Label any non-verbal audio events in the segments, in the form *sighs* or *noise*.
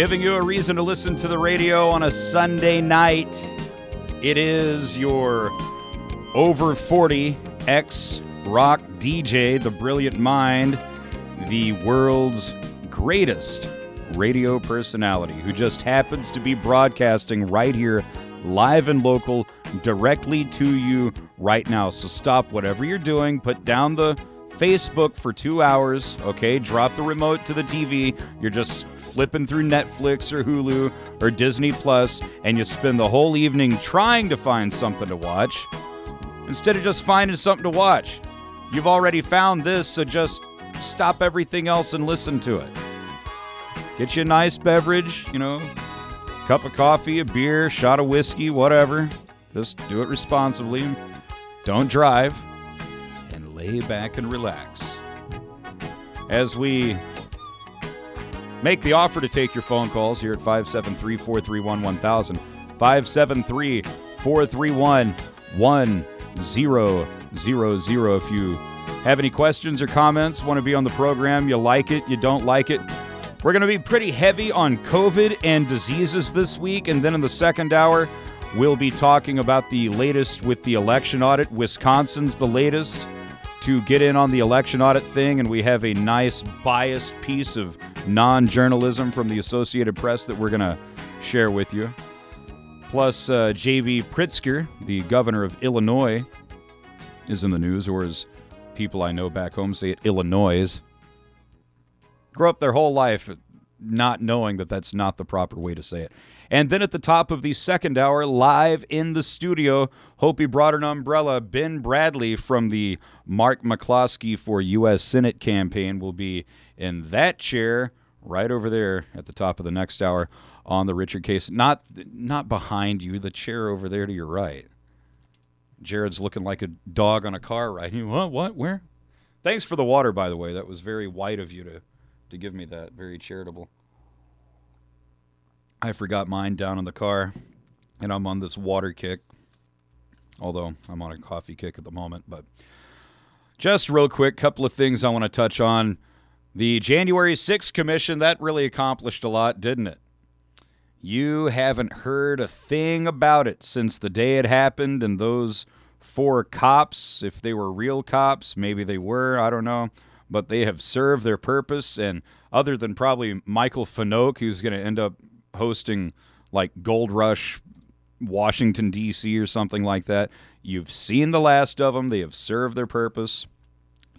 giving you a reason to listen to the radio on a Sunday night. It is your over 40 ex rock DJ, the brilliant mind, the world's greatest radio personality who just happens to be broadcasting right here, live and local, directly to you right now. So stop whatever you're doing, put down the Facebook for two hours, okay? Drop the remote to the TV. You're just flipping through Netflix or Hulu or Disney Plus, and you spend the whole evening trying to find something to watch instead of just finding something to watch. You've already found this, so just stop everything else and listen to it. Get you a nice beverage, you know, cup of coffee, a beer, shot of whiskey, whatever. Just do it responsibly. Don't drive. And lay back and relax. As we make the offer to take your phone calls here at 573 431 1000. 573 431 1000. If you have any questions or comments, want to be on the program, you like it, you don't like it, we're going to be pretty heavy on COVID and diseases this week. And then in the second hour, we'll be talking about the latest with the election audit. Wisconsin's the latest to get in on the election audit thing. And we have a nice biased piece of non journalism from the Associated Press that we're going to share with you. Plus, uh, J.B. Pritzker, the governor of Illinois, is in the news, or as people I know back home say it, Illinois grow up their whole life not knowing that that's not the proper way to say it. And then at the top of the second hour, live in the studio, hope he brought an umbrella. Ben Bradley from the Mark McCloskey for U.S. Senate campaign will be in that chair right over there at the top of the next hour on the Richard case. Not not behind you, the chair over there to your right. Jared's looking like a dog on a car ride. What? What? Where? Thanks for the water, by the way. That was very white of you to to give me that. Very charitable. I forgot mine down in the car, and I'm on this water kick. Although I'm on a coffee kick at the moment, but just real quick, couple of things I want to touch on. The January 6th commission that really accomplished a lot, didn't it? You haven't heard a thing about it since the day it happened, and those four cops, if they were real cops, maybe they were, I don't know but they have served their purpose. And other than probably Michael Fanone, who's going to end up hosting like Gold Rush, Washington, D.C., or something like that, you've seen the last of them. They have served their purpose.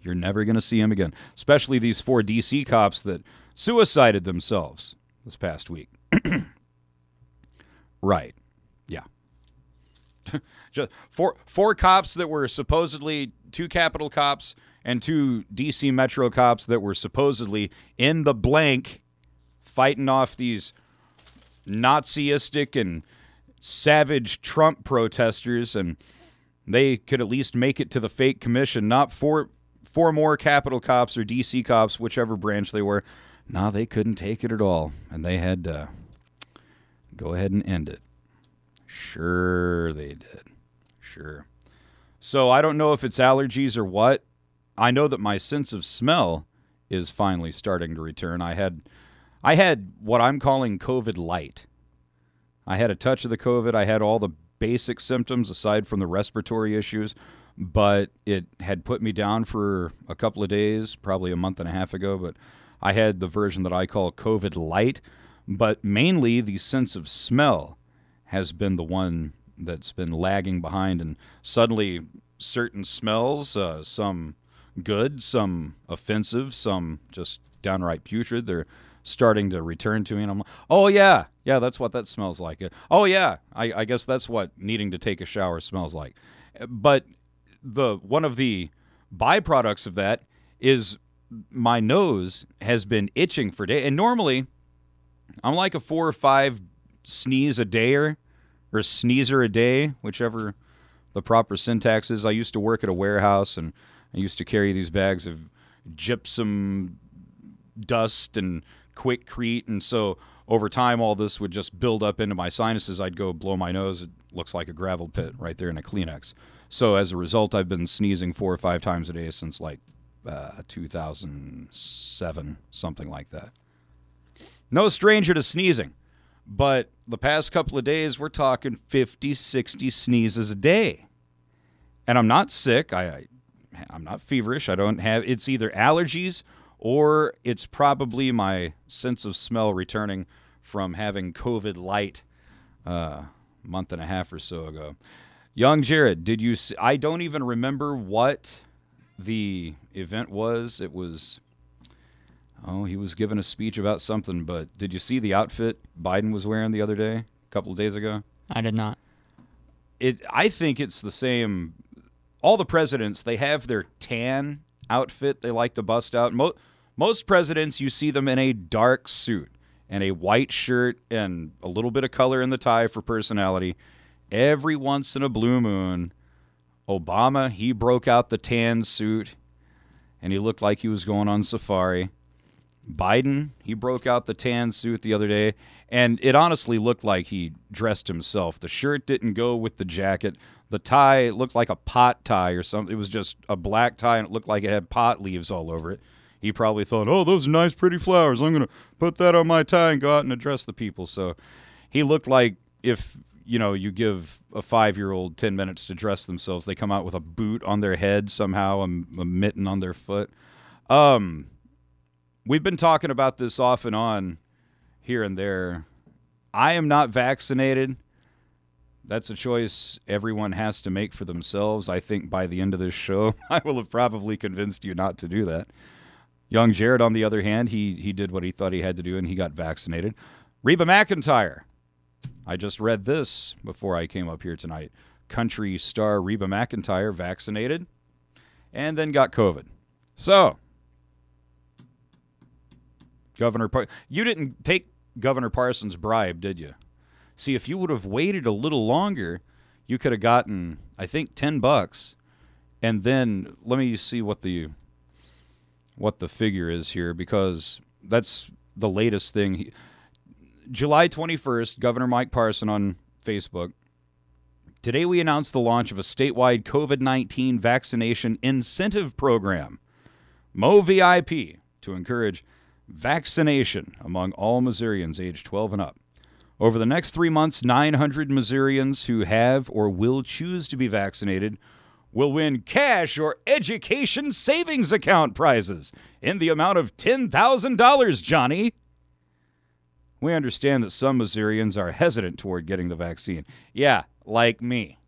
You're never going to see them again, especially these four D.C. cops that suicided themselves this past week. *clears throat* right. Yeah. *laughs* Just four four cops that were supposedly two Capitol cops and two DC Metro cops that were supposedly in the blank fighting off these Nazistic and savage Trump protesters, and they could at least make it to the fake commission. Not four, four more Capitol cops or DC cops, whichever branch they were. No, they couldn't take it at all, and they had to go ahead and end it. Sure, they did. Sure. So I don't know if it's allergies or what. I know that my sense of smell is finally starting to return. I had I had what I'm calling COVID light. I had a touch of the COVID. I had all the basic symptoms aside from the respiratory issues, but it had put me down for a couple of days, probably a month and a half ago, but I had the version that I call COVID light, but mainly the sense of smell has been the one that's been lagging behind and suddenly certain smells, uh, some good, some offensive, some just downright putrid. They're starting to return to me, and I'm like, oh yeah, yeah, that's what that smells like. Oh yeah, I, I guess that's what needing to take a shower smells like. But the one of the byproducts of that is my nose has been itching for days, and normally I'm like a four or five sneeze a day or or sneezer a day, whichever the proper syntax is. I used to work at a warehouse and I used to carry these bags of gypsum dust and Quikrete, and so over time, all this would just build up into my sinuses. I'd go blow my nose. It looks like a gravel pit right there in a Kleenex. So as a result, I've been sneezing four or five times a day since like uh, 2007, something like that. No stranger to sneezing. But the past couple of days, we're talking 50, 60 sneezes a day. And I'm not sick. I, I I'm not feverish. I don't have it's either allergies or it's probably my sense of smell returning from having COVID light uh, a month and a half or so ago. Young Jared, did you see, I don't even remember what the event was. It was Oh, he was giving a speech about something, but did you see the outfit Biden was wearing the other day, a couple of days ago? I did not. It I think it's the same all the presidents, they have their tan outfit they like to bust out. Mo- most presidents you see them in a dark suit and a white shirt and a little bit of color in the tie for personality. Every once in a blue moon, Obama, he broke out the tan suit and he looked like he was going on safari. Biden, he broke out the tan suit the other day, and it honestly looked like he dressed himself. The shirt didn't go with the jacket. The tie looked like a pot tie or something. It was just a black tie, and it looked like it had pot leaves all over it. He probably thought, oh, those are nice, pretty flowers. I'm going to put that on my tie and go out and address the people. So he looked like if you know, you give a five year old 10 minutes to dress themselves, they come out with a boot on their head somehow, a, a mitten on their foot. Um, we've been talking about this off and on here and there. I am not vaccinated. That's a choice everyone has to make for themselves. I think by the end of this show, *laughs* I will have probably convinced you not to do that. Young Jared, on the other hand, he he did what he thought he had to do and he got vaccinated. Reba McEntire. I just read this before I came up here tonight. Country star Reba McEntire vaccinated and then got COVID. So, Governor you didn't take Governor Parsons' bribe, did you? See, if you would have waited a little longer, you could have gotten, I think, ten bucks, and then let me see what the what the figure is here because that's the latest thing. July 21st, Governor Mike Parson on Facebook. Today, we announced the launch of a statewide COVID 19 vaccination incentive program, MoVIP, to encourage vaccination among all Missourians age 12 and up. Over the next three months, 900 Missourians who have or will choose to be vaccinated will win cash or education savings account prizes in the amount of $10,000, Johnny. We understand that some Missourians are hesitant toward getting the vaccine. Yeah, like me.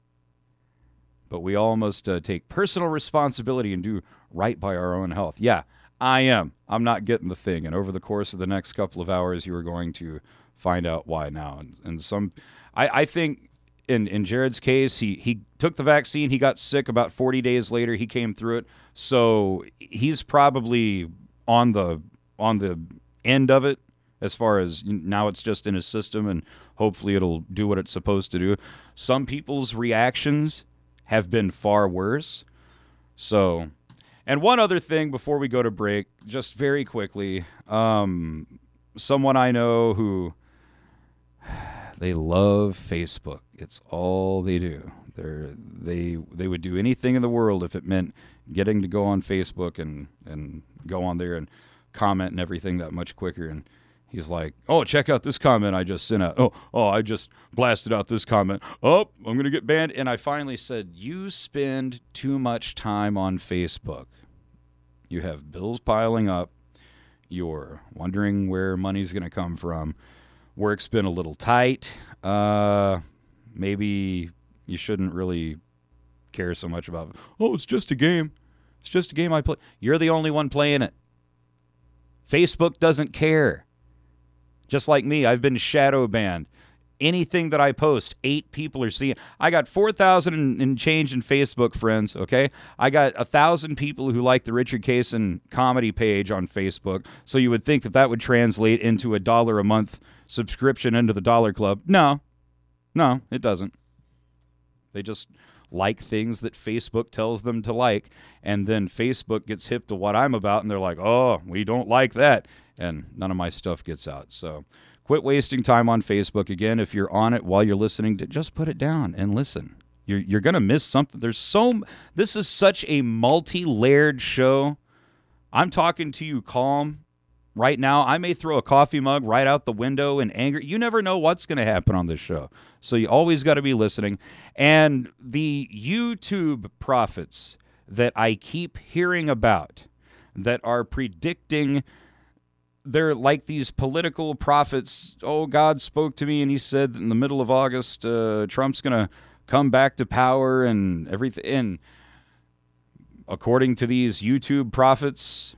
But we all must uh, take personal responsibility and do right by our own health. Yeah, I am. I'm not getting the thing. And over the course of the next couple of hours, you are going to find out why now. And, and some, I, I think in, in Jared's case, he, he took the vaccine. He got sick about 40 days later. He came through it. So he's probably on the on the end of it as far as now it's just in his system and hopefully it'll do what it's supposed to do. Some people's reactions have been far worse. So and one other thing before we go to break, just very quickly, um, someone I know who they love Facebook. It's all they do. They're, they they would do anything in the world if it meant getting to go on Facebook and and go on there and comment and everything that much quicker. And he's like, "Oh, check out this comment I just sent out. Oh, oh, I just blasted out this comment. Oh, I'm gonna get banned." And I finally said, "You spend too much time on Facebook. You have bills piling up. You're wondering where money's gonna come from. Work's been a little tight. Uh, maybe you shouldn't really care so much about. Oh, it's just a game. It's just a game I play. You're the only one playing it. Facebook doesn't care. Just like me, I've been shadow banned. Anything that I post, eight people are seeing. I got 4,000 and change in Facebook friends, okay? I got a 1,000 people who like the Richard Cason comedy page on Facebook. So you would think that that would translate into a dollar a month subscription into the Dollar Club. No, no, it doesn't. They just like things that Facebook tells them to like. And then Facebook gets hip to what I'm about, and they're like, oh, we don't like that and none of my stuff gets out. So quit wasting time on Facebook. Again, if you're on it while you're listening, just put it down and listen. You're, you're going to miss something. There's so, this is such a multi layered show. I'm talking to you calm right now. I may throw a coffee mug right out the window in anger. You never know what's going to happen on this show. So you always got to be listening. And the YouTube prophets that I keep hearing about that are predicting they're like these political prophets. Oh, God spoke to me and he said that in the middle of August, uh, Trump's going to come back to power and everything. And according to these YouTube prophets,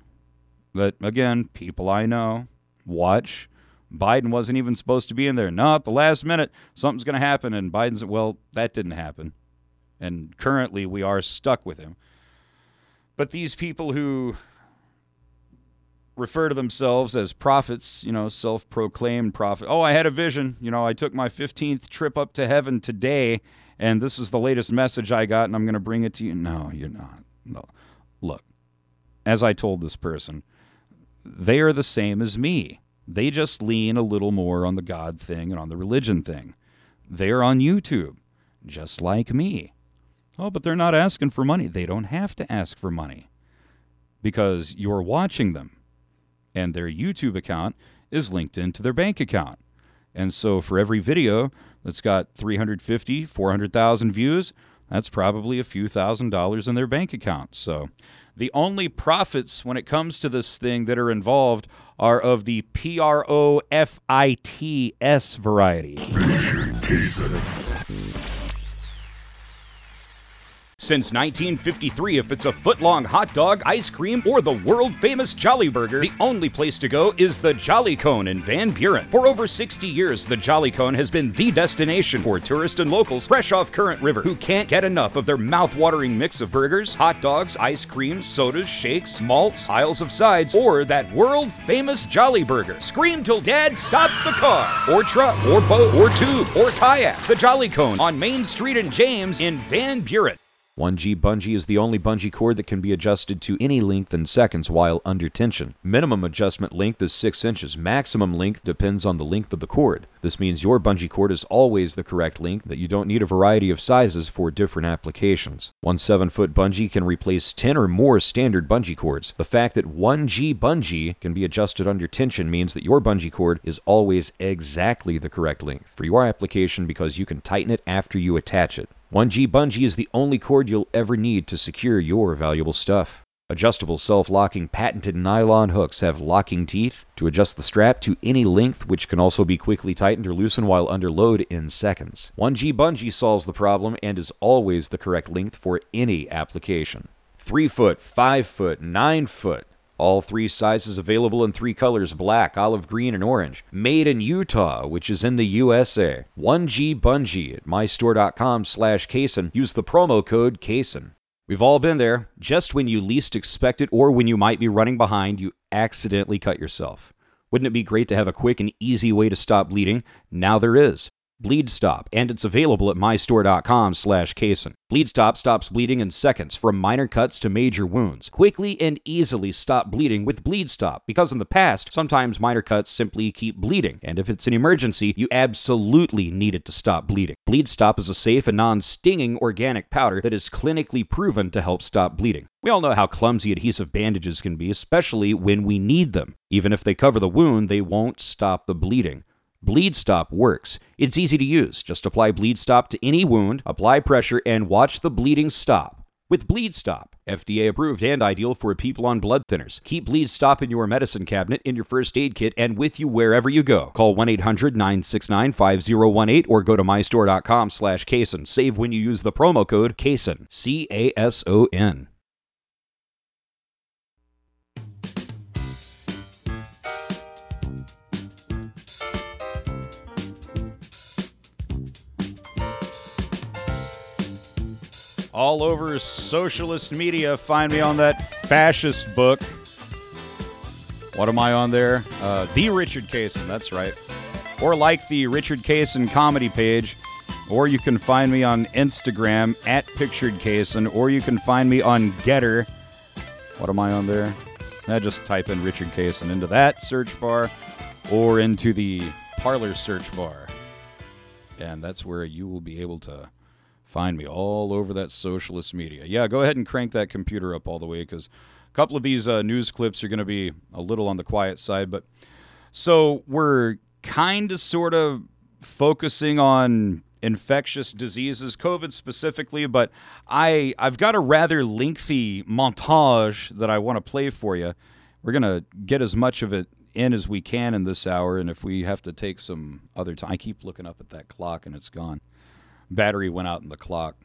that again, people I know watch, Biden wasn't even supposed to be in there. Not the last minute, something's going to happen. And Biden's, well, that didn't happen. And currently we are stuck with him. But these people who refer to themselves as prophets, you know, self proclaimed prophet. Oh, I had a vision. You know, I took my 15th trip up to heaven today, and this is the latest message I got, and I'm going to bring it to you. No, you're not. No. Look, as I told this person, they are the same as me. They just lean a little more on the God thing and on the religion thing. They're on YouTube, just like me. Oh, but they're not asking for money. They don't have to ask for money because you're watching them and their YouTube account is linked into their bank account. And so for every video that's got 350, 400,000 views, that's probably a few thousand dollars in their bank account. So the only profits when it comes to this thing that are involved are of the P R O F I T S variety. Since 1953, if it's a foot-long hot dog, ice cream, or the world-famous Jolly Burger, the only place to go is the Jolly Cone in Van Buren. For over 60 years, the Jolly Cone has been the destination for tourists and locals fresh off Current River who can't get enough of their mouth-watering mix of burgers, hot dogs, ice cream, sodas, shakes, malts, aisles of sides, or that world-famous Jolly Burger. Scream till Dad stops the car, or truck, or boat, or tube, or kayak. The Jolly Cone on Main Street and James in Van Buren. 1G bungee is the only bungee cord that can be adjusted to any length in seconds while under tension. Minimum adjustment length is 6 inches. Maximum length depends on the length of the cord. This means your bungee cord is always the correct length, that you don't need a variety of sizes for different applications. One 7 foot bungee can replace 10 or more standard bungee cords. The fact that 1G bungee can be adjusted under tension means that your bungee cord is always exactly the correct length for your application because you can tighten it after you attach it. 1G Bungee is the only cord you'll ever need to secure your valuable stuff. Adjustable self locking patented nylon hooks have locking teeth to adjust the strap to any length, which can also be quickly tightened or loosened while under load in seconds. 1G Bungee solves the problem and is always the correct length for any application. 3 foot, 5 foot, 9 foot. All three sizes available in three colors black, olive green, and orange. Made in Utah, which is in the USA. 1G Bungee at mystore.com slash Cason. Use the promo code Cason. We've all been there. Just when you least expect it or when you might be running behind, you accidentally cut yourself. Wouldn't it be great to have a quick and easy way to stop bleeding? Now there is. Bleed Stop, and it's available at mystore.com slash Cason. Bleed Stop stops bleeding in seconds from minor cuts to major wounds. Quickly and easily stop bleeding with Bleed Stop because in the past, sometimes minor cuts simply keep bleeding, and if it's an emergency, you absolutely need it to stop bleeding. Bleed Stop is a safe and non-stinging organic powder that is clinically proven to help stop bleeding. We all know how clumsy adhesive bandages can be, especially when we need them. Even if they cover the wound, they won't stop the bleeding. Bleed Stop works. It's easy to use. Just apply Bleed Stop to any wound, apply pressure, and watch the bleeding stop. With Bleed Stop, FDA approved and ideal for people on blood thinners. Keep Bleed Stop in your medicine cabinet, in your first aid kit, and with you wherever you go. Call 1-800-969-5018 or go to mystore.com slash Cason. Save when you use the promo code CASON. C-A-S-O-N. All over socialist media. Find me on that fascist book. What am I on there? Uh, the Richard Cason, that's right. Or like the Richard Cason comedy page. Or you can find me on Instagram at Richard Cason. Or you can find me on Gettr. What am I on there? I just type in Richard Cason into that search bar or into the Parler search bar. And that's where you will be able to Find me all over that socialist media. Yeah, go ahead and crank that computer up all the way because a couple of these uh, news clips are going to be a little on the quiet side. But so we're kind of sort of focusing on infectious diseases, COVID specifically, but I I've got a rather lengthy montage that I want to play for you. We're gonna get as much of it in as we can in this hour, and if we have to take some other time, I keep looking up at that clock and it's gone. Battery went out in the clock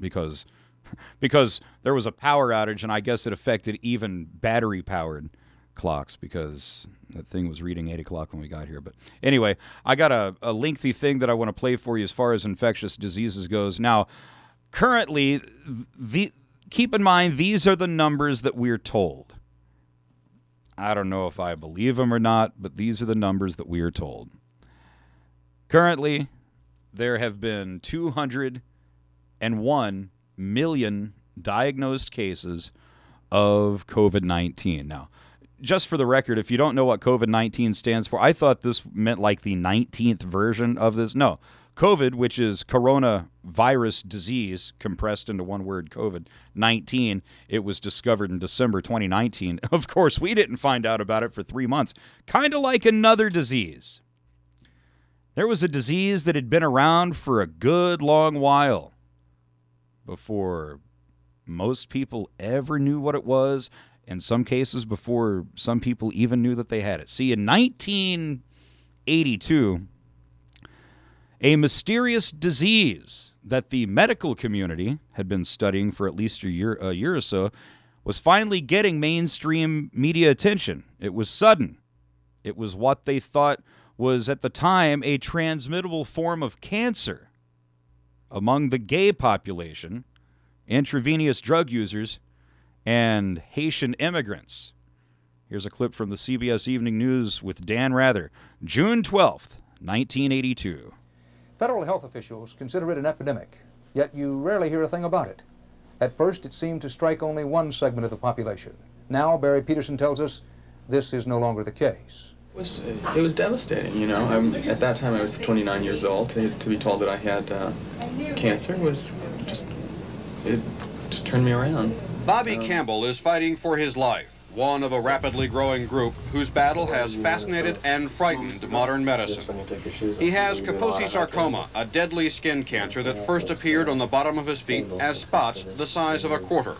because because there was a power outage, and I guess it affected even battery powered clocks because that thing was reading 8 o'clock when we got here. But anyway, I got a, a lengthy thing that I want to play for you as far as infectious diseases goes. Now, currently, the keep in mind these are the numbers that we're told. I don't know if I believe them or not, but these are the numbers that we are told. Currently, there have been 201 million diagnosed cases of COVID 19. Now, just for the record, if you don't know what COVID 19 stands for, I thought this meant like the 19th version of this. No. COVID, which is coronavirus disease compressed into one word, COVID 19, it was discovered in December 2019. *laughs* Of course, we didn't find out about it for three months. Kind of like another disease. There was a disease that had been around for a good long while before most people ever knew what it was, in some cases before some people even knew that they had it. See, in 1982, a mysterious disease that the medical community had been studying for at least a year, a year or so was finally getting mainstream media attention. It was sudden. It was what they thought was at the time a transmittable form of cancer among the gay population, intravenous drug users, and Haitian immigrants. Here's a clip from the CBS Evening News with Dan Rather, June 12th, 1982. Federal health officials consider it an epidemic, yet you rarely hear a thing about it. At first, it seemed to strike only one segment of the population. Now, Barry Peterson tells us this is no longer the case. It was, it was devastating, you know. I'm, at that time, I was 29 years old. To, to be told that I had uh, cancer was just, it turned me around. Bobby Campbell is fighting for his life, one of a rapidly growing group whose battle has fascinated and frightened modern medicine. He has Kaposi sarcoma, a deadly skin cancer that first appeared on the bottom of his feet as spots the size of a quarter.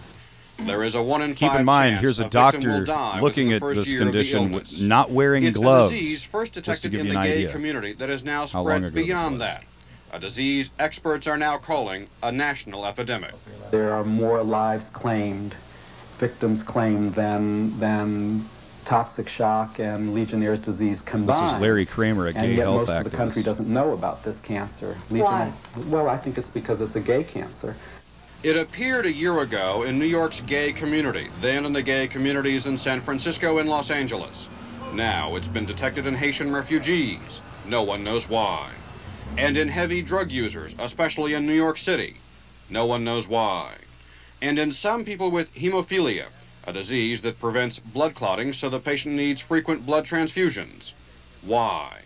There is a one in Keep in mind, here's a victim doctor looking at this year of the condition not wearing it's gloves. a disease first just to detected give in you the an gay idea community that is now how long spread ago this beyond was. that. A disease experts are now calling a national epidemic. There are more lives claimed, victims claimed than than toxic shock and Legionnaire's disease combined. This is Larry Kramer, a and yet health most of the country doesn't know about this cancer. Why? Well, I think it's because it's a gay cancer. It appeared a year ago in New York's gay community, then in the gay communities in San Francisco and Los Angeles. Now it's been detected in Haitian refugees. No one knows why. And in heavy drug users, especially in New York City. No one knows why. And in some people with hemophilia, a disease that prevents blood clotting so the patient needs frequent blood transfusions. Why?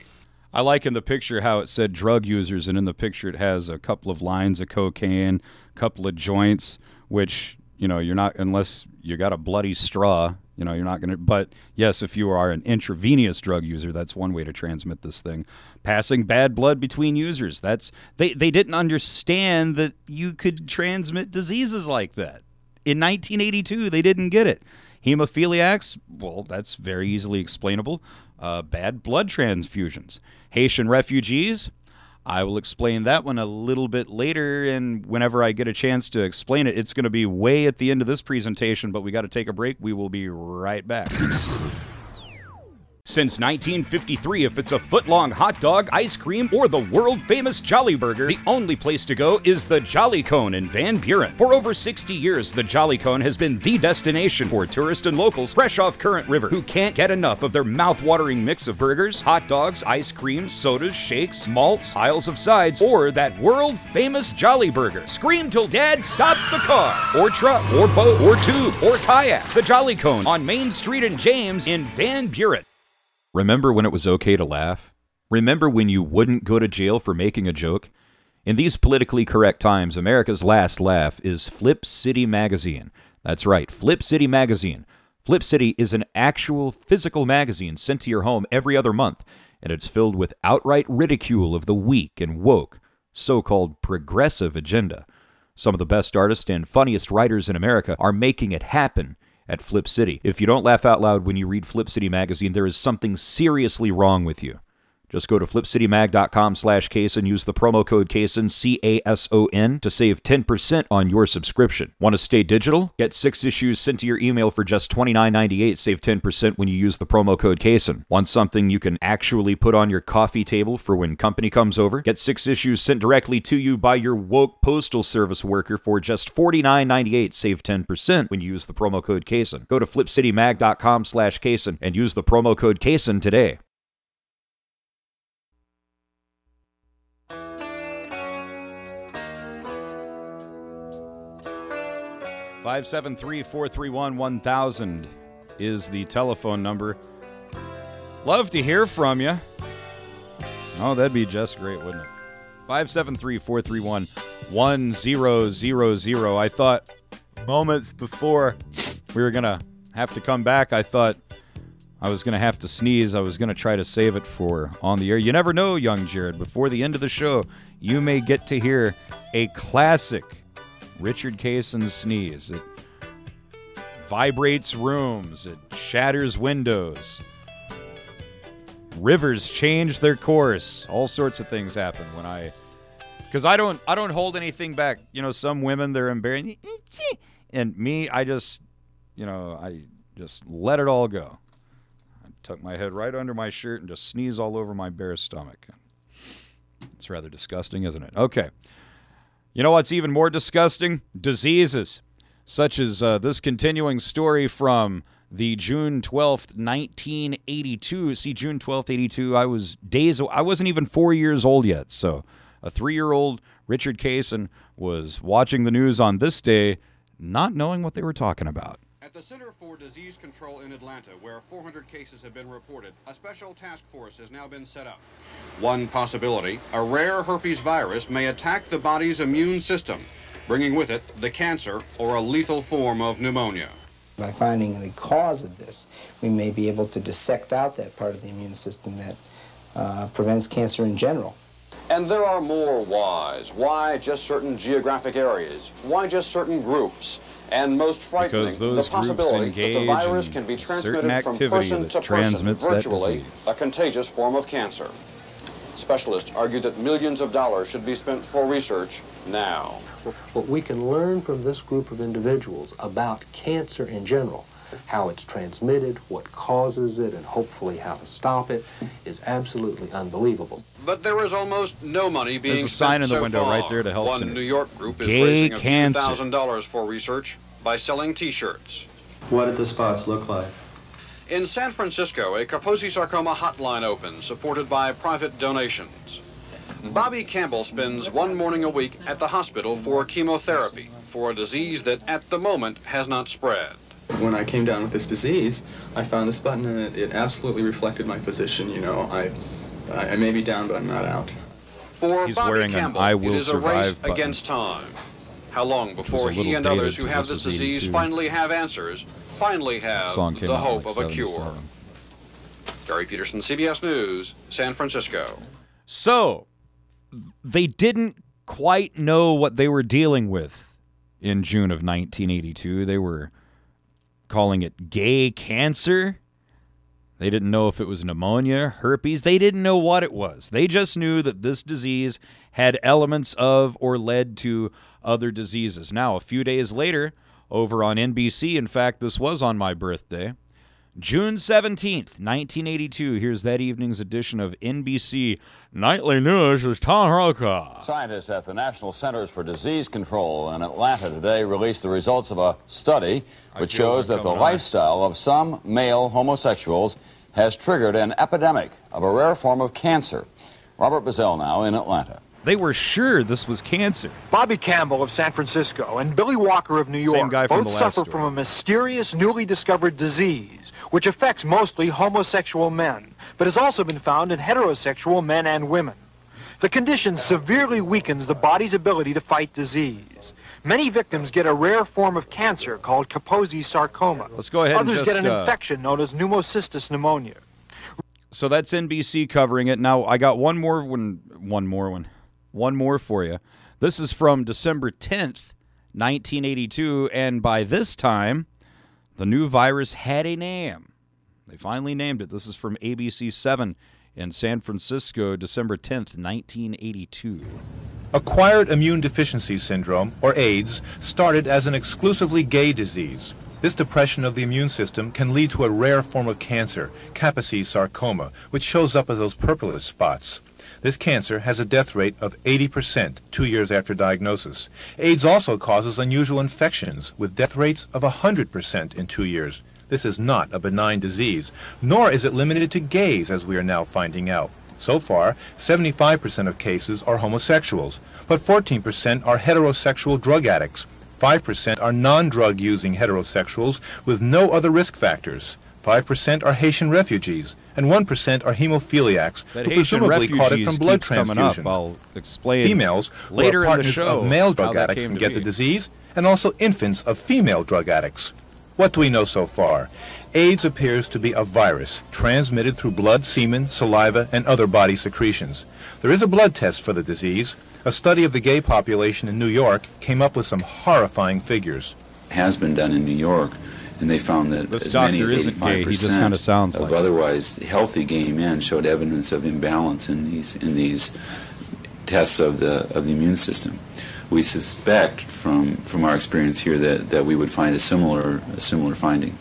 I like in the picture how it said drug users, and in the picture it has a couple of lines of cocaine, couple of joints, which you know you're not unless you got a bloody straw. You know you're not gonna. But yes, if you are an intravenous drug user, that's one way to transmit this thing. Passing bad blood between users. That's they they didn't understand that you could transmit diseases like that. In 1982, they didn't get it. Hemophiliacs, well, that's very easily explainable. Uh, bad blood transfusions. Haitian refugees, I will explain that one a little bit later, and whenever I get a chance to explain it, it's going to be way at the end of this presentation, but we got to take a break. We will be right back. Since 1953, if it's a foot long hot dog, ice cream, or the world famous Jolly Burger, the only place to go is the Jolly Cone in Van Buren. For over 60 years, the Jolly Cone has been the destination for tourists and locals fresh off Current River who can't get enough of their mouth-watering mix of burgers, hot dogs, ice cream, sodas, shakes, malts, aisles of sides, or that world famous Jolly Burger. Scream till Dad stops the car, or truck, or boat, or tube, or kayak. The Jolly Cone on Main Street and James in Van Buren. Remember when it was okay to laugh? Remember when you wouldn't go to jail for making a joke? In these politically correct times, America's last laugh is Flip City Magazine. That's right, Flip City Magazine. Flip City is an actual physical magazine sent to your home every other month, and it's filled with outright ridicule of the weak and woke, so called progressive agenda. Some of the best artists and funniest writers in America are making it happen at Flip City. If you don't laugh out loud when you read Flip City magazine, there is something seriously wrong with you. Just go to flipcitymag.com slash case and use the promo code CASON, C-A-S-O-N, to save 10% on your subscription. Want to stay digital? Get six issues sent to your email for just $29.98. Save 10% when you use the promo code CASON. Want something you can actually put on your coffee table for when company comes over? Get six issues sent directly to you by your woke postal service worker for just $49.98. Save 10% when you use the promo code CASON. Go to flipcitymag.com slash CASON and use the promo code CASON today. Five seven three four three one one thousand is the telephone number. Love to hear from you. Oh, that'd be just great, wouldn't it? Five seven three four three one one zero zero zero. I thought moments before we were gonna have to come back, I thought I was gonna have to sneeze. I was gonna try to save it for on the air. You never know, young Jared. Before the end of the show, you may get to hear a classic Richard Cason sneeze. It vibrates rooms, it shatters windows. Rivers change their course. All sorts of things happen when I cuz I don't I don't hold anything back. You know, some women they're embarrassed *laughs* and me I just you know, I just let it all go. I tuck my head right under my shirt and just sneeze all over my bare stomach. It's rather disgusting, isn't it? Okay. You know what's even more disgusting? Diseases, such as uh, this continuing story from the June 12th, 1982. See, June 12th, 82, I was days, I wasn't even four years old yet. So a three year old Richard Cason was watching the news on this day, not knowing what they were talking about. At the Center for Disease Control in Atlanta, where 400 cases have been reported, a special task force has now been set up. One possibility a rare herpes virus may attack the body's immune system, bringing with it the cancer or a lethal form of pneumonia. By finding the cause of this, we may be able to dissect out that part of the immune system that uh, prevents cancer in general. And there are more whys. Why just certain geographic areas? Why just certain groups? And most frightening, those the possibility that the virus can be transmitted from person to person, virtually, a contagious form of cancer. Specialists argue that millions of dollars should be spent for research now. What we can learn from this group of individuals about cancer in general, how it's transmitted, what causes it, and hopefully how to stop it, is absolutely unbelievable. But there is almost no money being There's a sign in the so window far. right there to help One Center. New York group is Gay raising a few thousand dollars for research by selling T-shirts. What did the spots look like? In San Francisco, a Kaposi sarcoma hotline opens, supported by private donations. Bobby Campbell spends one morning a week at the hospital for chemotherapy for a disease that at the moment has not spread. When I came down with this disease, I found this button and it, it absolutely reflected my position. You know, I, I I may be down, but I'm not out. For He's Bobby wearing an Campbell, I it will is a race button. against time. How long before he and others who have this this disease finally have answers, finally have the hope like, of a cure? Barry Peterson, CBS News, San Francisco. So, they didn't quite know what they were dealing with in June of 1982. They were calling it gay cancer. They didn't know if it was pneumonia, herpes. They didn't know what it was. They just knew that this disease had elements of or led to other diseases. Now, a few days later, over on NBC, in fact, this was on my birthday, June 17th, 1982. Here's that evening's edition of NBC Nightly News with Tom Brokaw. Scientists at the National Centers for Disease Control in Atlanta today released the results of a study which shows that the coming on. lifestyle of some male homosexuals has triggered an epidemic of a rare form of cancer. Robert Bazell now in Atlanta. They were sure this was cancer. Bobby Campbell of San Francisco and Billy Walker of New Same York guy from both the last suffer story. from a mysterious newly discovered disease which affects mostly homosexual men, but has also been found in heterosexual men and women. The condition severely weakens the body's ability to fight disease. Many victims get a rare form of cancer called Kaposi sarcoma. Let's go ahead and Others just, get an uh, infection known as pneumocystis pneumonia. So that's NBC covering it. Now I got one more one one more one. One more for you. This is from December 10th, 1982 and by this time the new virus had a name. They finally named it. This is from ABC 7 in San Francisco, December 10th, 1982. Acquired immune deficiency syndrome, or AIDS, started as an exclusively gay disease. This depression of the immune system can lead to a rare form of cancer, Kaposi sarcoma, which shows up as those purplish spots. This cancer has a death rate of 80% two years after diagnosis. AIDS also causes unusual infections, with death rates of 100% in two years. This is not a benign disease, nor is it limited to gays, as we are now finding out. So far, 75% of cases are homosexuals, but 14% are heterosexual drug addicts. 5% are non-drug using heterosexuals with no other risk factors. 5% are Haitian refugees, and 1% are hemophiliacs That who Haitian presumably caught it from blood keeps coming transfusion. up. I'll explain Females who later are in the partners show of male drug addicts can get be. the disease, and also infants of female drug addicts. What do we know so far? AIDS appears to be a virus transmitted through blood, semen, saliva, and other body secretions. There is a blood test for the disease. A study of the gay population in New York came up with some horrifying figures. has been done in New York, and they found that This as many as isn't gay, he 85% just kinda sounds of like it. otherwise healthy gay men showed evidence of imbalance in these in these tests of the of the immune system. We suspect from from our experience here that, that we would find a similar a similar finding.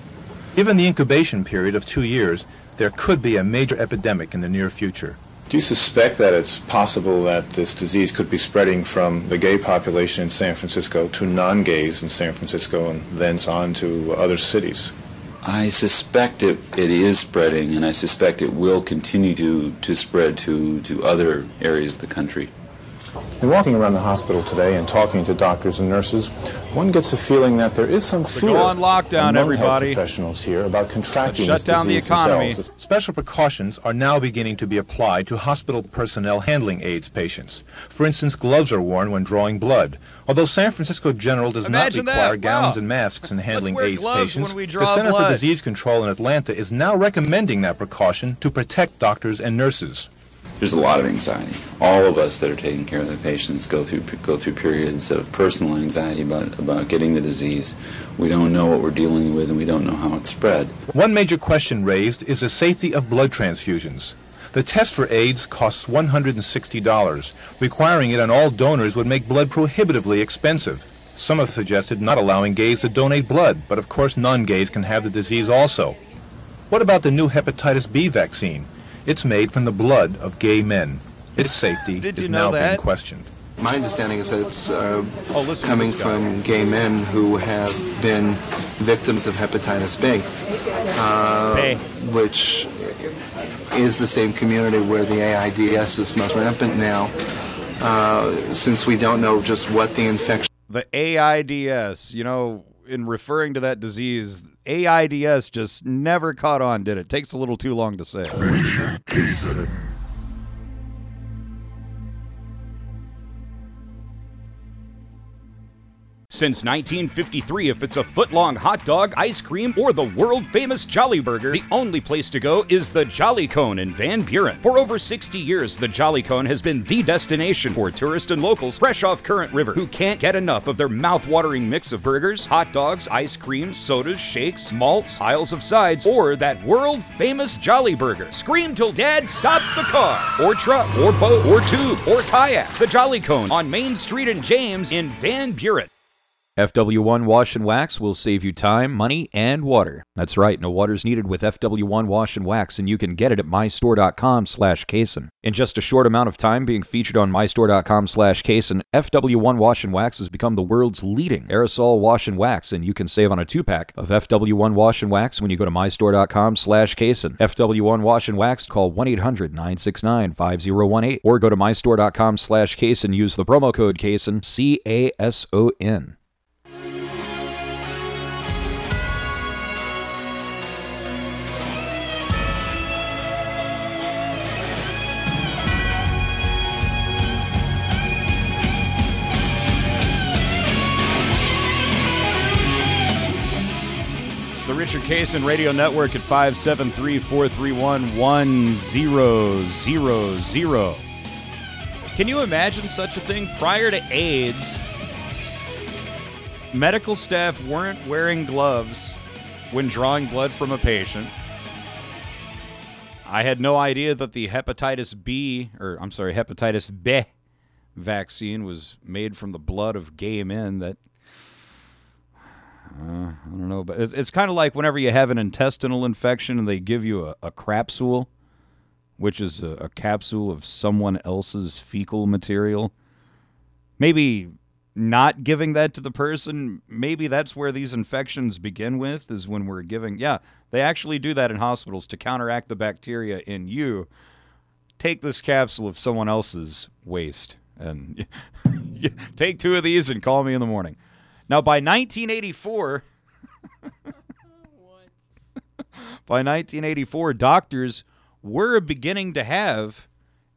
Given the incubation period of two years, there could be a major epidemic in the near future. Do you suspect that it's possible that this disease could be spreading from the gay population in San Francisco to non-gays in San Francisco and thence on to other cities? I suspect it, it is spreading, and I suspect it will continue to, to spread to, to other areas of the country. In walking around the hospital today and talking to doctors and nurses, one gets a feeling that there is some fear go on lockdown, among everybody. health professionals here about contracting Let's shut this down the economy. themselves. Special precautions are now beginning to be applied to hospital personnel handling AIDS patients. For instance, gloves are worn when drawing blood. Although San Francisco General does Imagine not require that. gowns Wow. and masks in handling AIDS patients, the Center blood. for Disease Control in Atlanta is now recommending that precaution to protect doctors and nurses. There's a lot of anxiety. All of us that are taking care of the patients go through go through periods of personal anxiety about about getting the disease. We don't know what we're dealing with, and we don't know how it's spread. One major question raised is the safety of blood transfusions. The test for AIDS costs $160. Requiring it on all donors would make blood prohibitively expensive. Some have suggested not allowing gays to donate blood, but of course non-gays can have the disease also. What about the new hepatitis B vaccine? It's made from the blood of gay men. Its safety is you know now being questioned. My understanding is that it's uh, Oh, coming from gay men who have been victims of hepatitis B, uh, Hey. which is the same community where the AIDS is most rampant now. Uh, since we don't know just what the infection The AIDS, you know, in referring to that disease, AIDS just never caught on, did it? Takes a little too long to say. Since 1953, if it's a foot-long hot dog, ice cream, or the world-famous Jolly Burger, the only place to go is the Jolly Cone in Van Buren. For over 60 years, the Jolly Cone has been the destination for tourists and locals fresh off Current River who can't get enough of their mouth-watering mix of burgers, hot dogs, ice cream, sodas, shakes, malts, aisles of sides, or that world-famous Jolly Burger. Scream till Dad stops the car, or truck, or boat, or tube, or kayak. The Jolly Cone on Main Street and James in Van Buren. FW1 Wash and Wax will save you time, money, and water. That's right, no water's needed with FW1 Wash and Wax, and you can get it at mystore.com slash Cason. In just a short amount of time being featured on mystore.com slash Cason, FW1 Wash and Wax has become the world's leading aerosol wash and wax, and you can save on a two-pack of FW1 Wash and Wax when you go to mystore.com slash Cason. FW1 Wash and Wax, call 1-800-969-5018, or go to mystore.com slash Cason, use the promo code Cason, C-A-S-O-N. Richard Cason Radio Network at 573 431 1000. Can you imagine such a thing? Prior to AIDS, medical staff weren't wearing gloves when drawing blood from a patient. I had no idea that the hepatitis B, or I'm sorry, hepatitis B vaccine was made from the blood of gay men. That uh, I don't know, but it's, it's kind of like whenever you have an intestinal infection and they give you a, a crapsule, which is a, a capsule of someone else's fecal material. Maybe not giving that to the person, maybe that's where these infections begin with, is when we're giving. Yeah, they actually do that in hospitals to counteract the bacteria in you. Take this capsule of someone else's waste and *laughs* take two of these and call me in the morning. Now, by 1984, *laughs* by 1984, doctors were beginning to have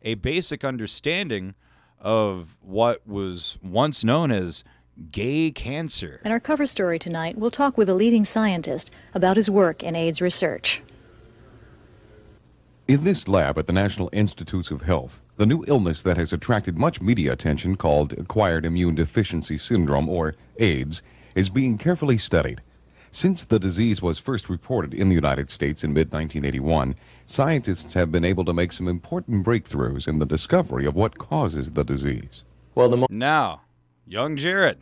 a basic understanding of what was once known as gay cancer. In our cover story tonight, we'll talk with a leading scientist about his work in AIDS research. In this lab at the National Institutes of Health, the new illness that has attracted much media attention, called Acquired Immune Deficiency Syndrome, or AIDS, is being carefully studied. Since the disease was first reported in the United States in mid 1981, scientists have been able to make some important breakthroughs in the discovery of what causes the disease. Well, the mo- now, young Jared,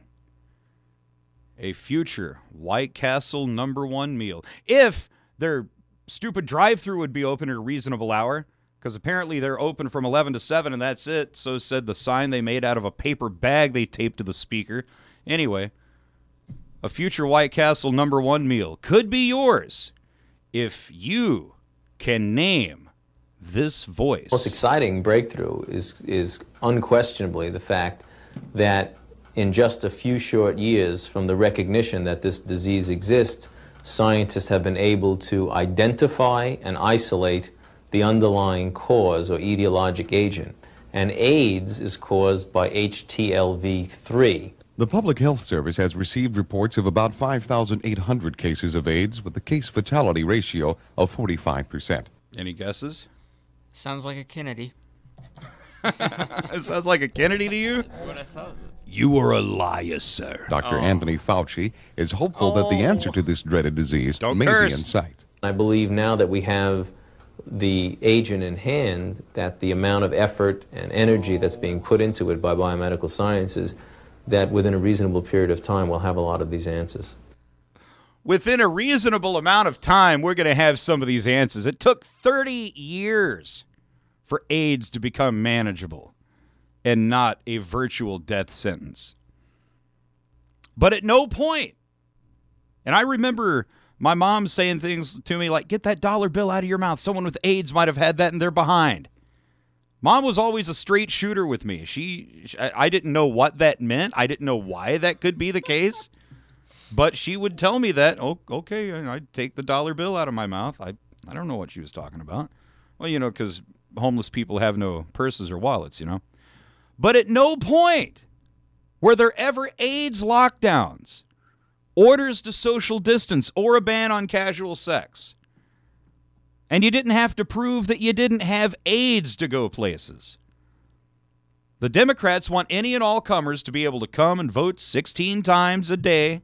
a future White Castle number one meal. If their stupid drive-through would be open at a reasonable hour, because apparently they're open from 11 to 7 and that's it. So said the sign they made out of a paper bag they taped to the speaker. Anyway, a future White Castle number one meal could be yours if you can name this voice. most exciting breakthrough is, is unquestionably the fact that in just a few short years from the recognition that this disease exists, scientists have been able to identify and isolate the underlying cause or etiologic agent. And AIDS is caused by HTLV3. The Public Health Service has received reports of about 5,800 cases of AIDS with a case fatality ratio of 45%. Any guesses? Sounds like a Kennedy. *laughs* it sounds like a Kennedy to you? That's what I thought. You are a liar, sir. Dr. Oh. Anthony Fauci is hopeful that the answer oh. to this dreaded disease may be in sight. I believe now that we have the agent in hand, that the amount of effort and energy that's being put into it by biomedical sciences, that within a reasonable period of time we'll have a lot of these answers. Within a reasonable amount of time, we're going to have some of these answers. It took 30 years for AIDS to become manageable and not a virtual death sentence. But at no point, and I remember my mom saying things to me like, get that dollar bill out of your mouth. Someone with AIDS might have had that and they're behind. Mom was always a straight shooter with me. She, I didn't know what that meant. I didn't know why that could be the case, *laughs* but she would tell me that. Oh, okay, and I'd take the dollar bill out of my mouth. I, I don't know what she was talking about. Well, you know, because homeless people have no purses or wallets, you know. But at no point were there ever AIDS lockdowns, orders to social distance, or a ban on casual sex. And you didn't have to prove that you didn't have AIDS to go places. The Democrats want any and all comers to be able to come and vote 16 times a day,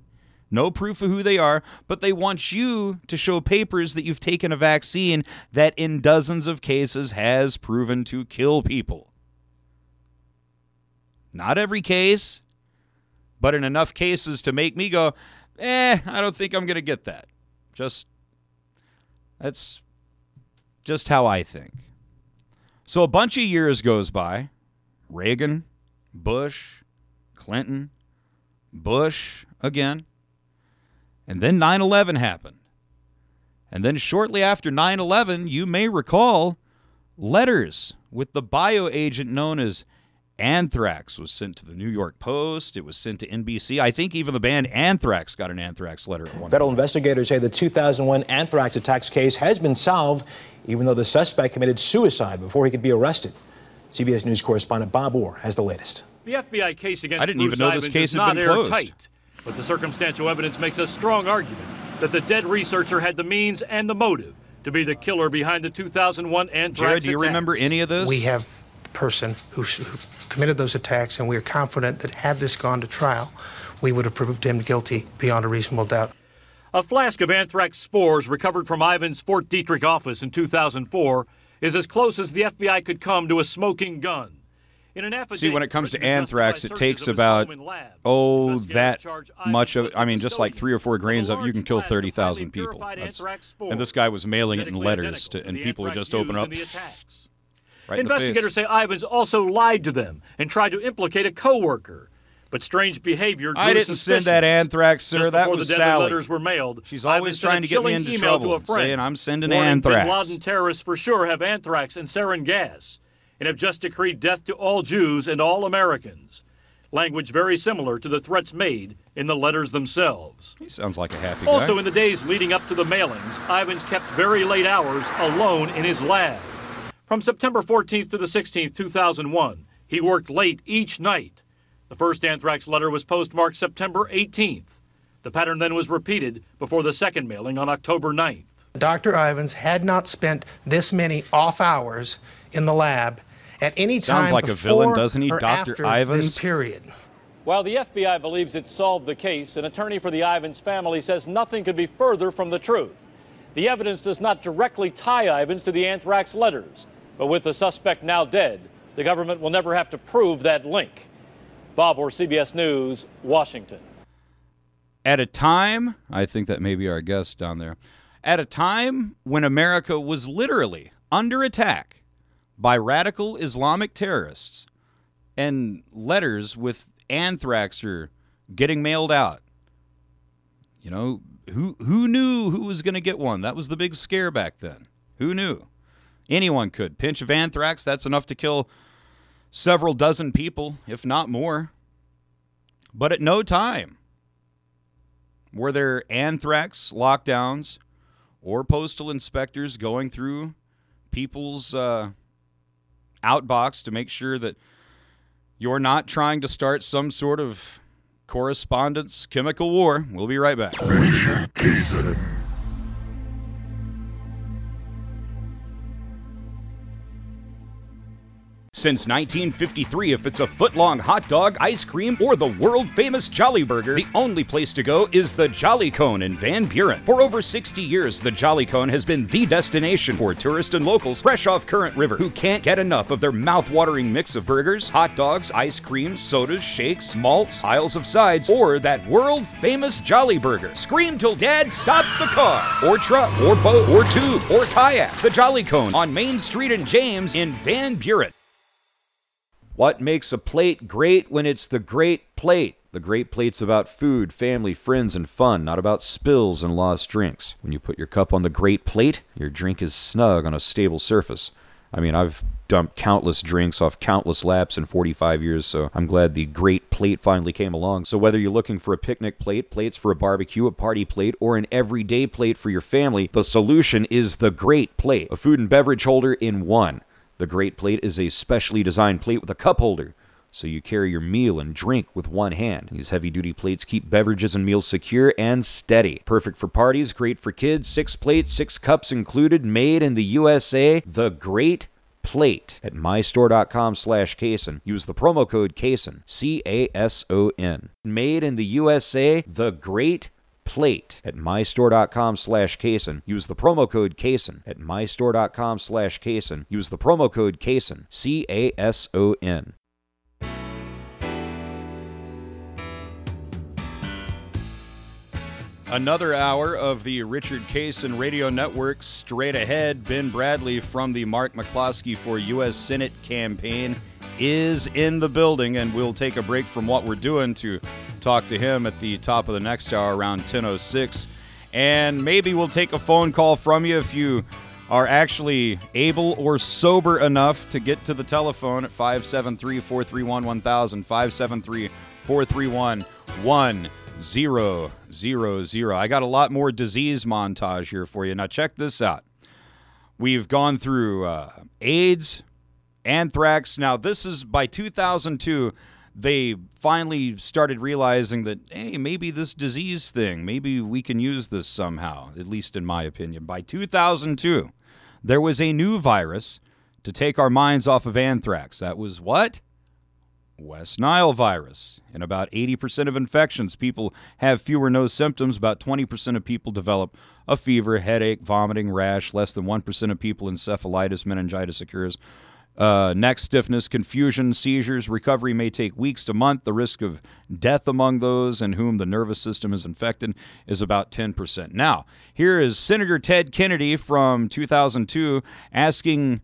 no proof of who they are, but they want you to show papers that you've taken a vaccine that in dozens of cases has proven to kill people. Not every case, but in enough cases to make me go, eh, I don't think I'm going to get that. Just, that's just how I think. So a bunch of years goes by Reagan, Bush, Clinton, Bush again. And then 9 11 happened. And then shortly after 9 11, you may recall letters with the bioagent known as anthrax was sent to the New York Post. It was sent to NBC. I think even the band Anthrax got an anthrax letter at one Federal investigators say the 2001 anthrax attacks case has been solved, even though the suspect committed suicide before he could be arrested. CBS News correspondent Bob Orr has the latest. The FBI case against I didn't Bruce even know this case is had not been closed. airtight, but the circumstantial evidence makes a strong argument that the dead researcher had the means and the motive to be the killer behind the 2001 anthrax Jared, do you attacks. remember any of this? We have the person who, who committed those attacks, and we are confident that had this gone to trial, we would have proved him guilty beyond a reasonable doubt. A flask of anthrax spores recovered from Ivins' Fort Detrick office in 2004 is as close as the FBI could come to a smoking gun. In an affidavit, See, when it comes to anthrax, it takes searches of his about lab, oh that much of. I mean, just like three or four grains of, you can kill thirty thousand people. That's- and this guy was mailing it in letters, to, and people would just open up. Right in the face. Investigators say Ivins also lied to them and tried to implicate a coworker. But strange behavior drew I didn't send that anthrax, sir. Just that before was the deadly Sally. letters were mailed. She's always Ivins trying to get me chilling into email trouble, to a friend, saying I'm sending warning anthrax. Bin Laden terrorists for sure have anthrax and sarin gas, and have just decreed death to all Jews and all Americans. Language very similar to the threats made in the letters themselves. He sounds like a happy guy. Also, in the days leading up to the mailings, Ivins kept very late hours alone in his lab. From September 14th to the 16th, 2001, he worked late each night. The first anthrax letter was postmarked September 18th. The pattern then was repeated before the second mailing on October 9th. Dr. Ivins had not spent this many off hours in the lab at any time Sounds like a before villain, doesn't he, or Dr. after Ivins? This period. While the FBI believes it solved the case, an attorney for the Ivins family says nothing could be further from the truth. The evidence does not directly tie Ivins to the anthrax letters, but with the suspect now dead, the government will never have to prove that link. Bob Orr, CBS News, Washington. at a time, I think that may be our guest down there, at a time when America was literally under attack by radical Islamic terrorists and letters with anthrax are getting mailed out. You know, who who knew who was going to get one? That was the big scare back then. Who knew? Anyone could. Pinch of anthrax, that's enough to kill several dozen people, if not more. But at no time were there anthrax lockdowns or postal inspectors going through people's uh, outbox to make sure that you're not trying to start some sort of correspondence chemical war? We'll be right back. Since 1953, if it's a foot-long hot dog, ice cream, or the world-famous Jolly Burger, the only place to go is the Jolly Cone in Van Buren. For over 60 years, the Jolly Cone has been the destination for tourists and locals fresh off Current River who can't get enough of their mouth-watering mix of burgers, hot dogs, ice cream, sodas, shakes, malts, aisles of sides, or that world-famous Jolly Burger. Scream till Dad stops the car, or truck, or boat, or tube, or kayak. The Jolly Cone on Main Street in James in Van Buren. What makes a plate great when it's the great plate? The great plate's about food, family, friends, and fun, not about spills and lost drinks. When you put your cup on the great plate, your drink is snug on a stable surface. I mean, I've dumped countless drinks off countless laps in 45 years, so I'm glad the great plate finally came along. So, whether you're looking for a picnic plate, plates for a barbecue, a party plate, or an everyday plate for your family, the solution is the great plate, a food and beverage holder in one. The Great Plate is a specially designed plate with a cup holder, so you carry your meal and drink with one hand. These heavy duty plates keep beverages and meals secure and steady. Perfect for parties, great for kids, six plates, six cups included, made in the USA. The Great Plate at mystore.com slash Cason. Use the promo code Cason, C A S O N. Made in the USA, The Great plate at mystore.com slash Cason. Use the promo code Cason at mystore.com slash Cason. Use the promo code Cason, C A S O N. Another hour of the Richard Cason Radio Network straight ahead. Ben Bradley from the Mark McCloskey for U.S. Senate campaign is in the building, and we'll take a break from what we're doing to talk to him at the top of the next hour around 10.06. And maybe we'll take a phone call from you if you are actually able or sober enough to get to the telephone at 573 431 1000, 573 431 1000. I got a lot more disease montage here for you. Now, check this out. We've gone through uh, AIDS, anthrax. Now, this is by 2002. They finally started realizing that, hey, maybe this disease thing, maybe we can use this somehow, at least in my opinion. By 2002, there was a new virus to take our minds off of anthrax. That was what? West Nile virus. In about 80% of infections, people have few or no symptoms. About 20% of people develop a fever, headache, vomiting, rash. Less than 1% of people encephalitis, meningitis occurs. Uh, neck stiffness, confusion, seizures. Recovery may take weeks to month. The risk of death among those in whom the nervous system is infected is about 10%. Now, here is Senator Ted Kennedy from 2002 asking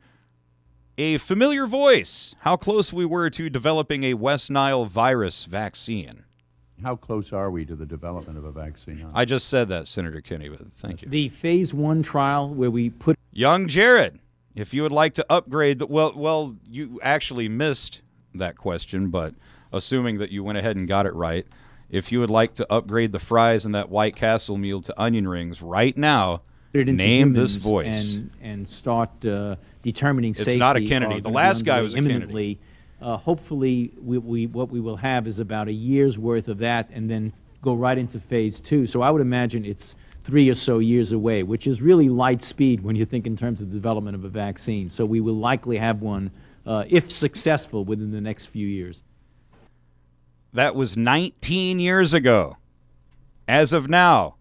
a familiar voice how close we were to developing a West Nile virus vaccine. How close are we to the development of a vaccine? I just said that, Senator Kennedy, but thank you. The phase one trial where we put Young Jared, if you would like to upgrade the well, well, you actually missed that question, but assuming that you went ahead and got it right, if you would like to upgrade the fries and that White Castle meal to onion rings right now, name this voice. and, and start uh, determining It's safety. not a Kennedy. The last guy was a Kennedy. imminently. Uh, hopefully, we, we, what we will have is about a year's worth of that, and then go right into phase two. So I would imagine it's three or so years away, which is really light speed when you think in terms of the development of a vaccine. So we will likely have one, uh, if successful, within the next few years. That was 19 years ago. As of now,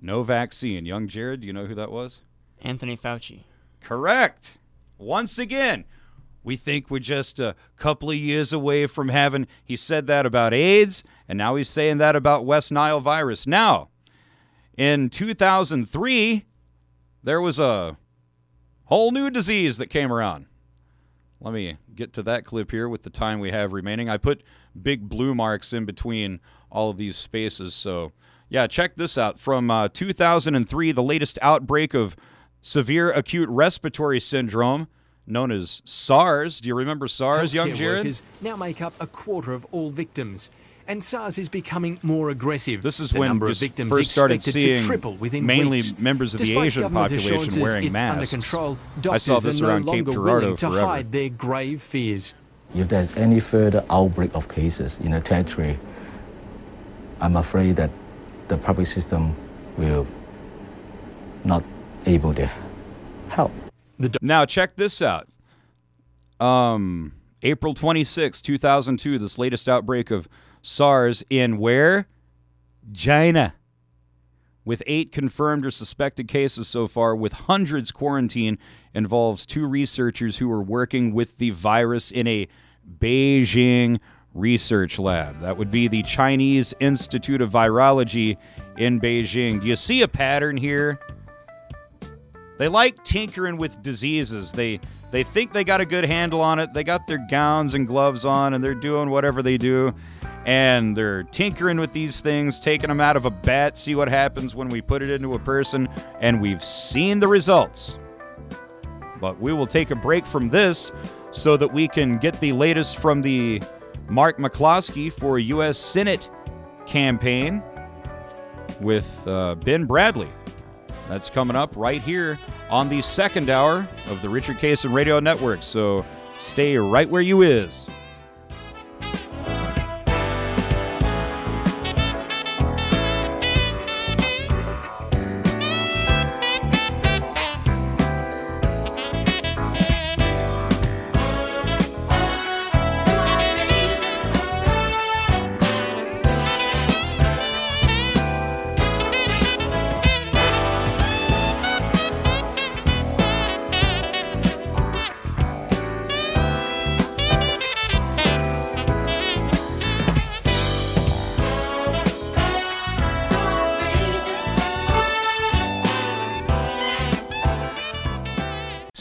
no vaccine. Young Jared, do you know who that was? Anthony Fauci. Correct. Once again, we think we're just a couple of years away from having. He said that about AIDS, and now he's saying that about West Nile virus. Now, in 2003, there was a whole new disease that came around. Let me get to that clip here with the time we have remaining. I put big blue marks in between all of these spaces. So, yeah, check this out. From uh, 2003, the latest outbreak of severe acute respiratory syndrome, known as SARS. Do you remember SARS, young Jared? workers now make up a quarter of all victims. And SARS is becoming more aggressive. This is the when number of victims first started expected seeing to triple within mainly weeks. members of the Despite Asian government population assurances wearing it's masks. Under control, I doctors saw this are no Cape longer Girardeau willing to forever. hide their grave fears. If there's any further outbreak of cases in the territory, I'm afraid that the public system will not able to help. Now check this out. Um, April 26, 2002, this latest outbreak of SARS in where? China. With eight confirmed or suspected cases so far, with hundreds quarantined, involves two researchers who were working with the virus in a Beijing research lab. That would be the Chinese Institute of Virology in Beijing. Do you see a pattern here? They like tinkering with diseases. They they think they got a good handle on it. They got their gowns and gloves on and they're doing whatever they do. And they're tinkering with these things, taking them out of a bat, see what happens when we put it into a person, and we've seen the results. But we will take a break from this so that we can get the latest from the Mark McCloskey for U.S. Senate campaign with uh, Ben Bradley. That's coming up right here on the second hour of the Richard Cason Radio Network. So stay right where you is.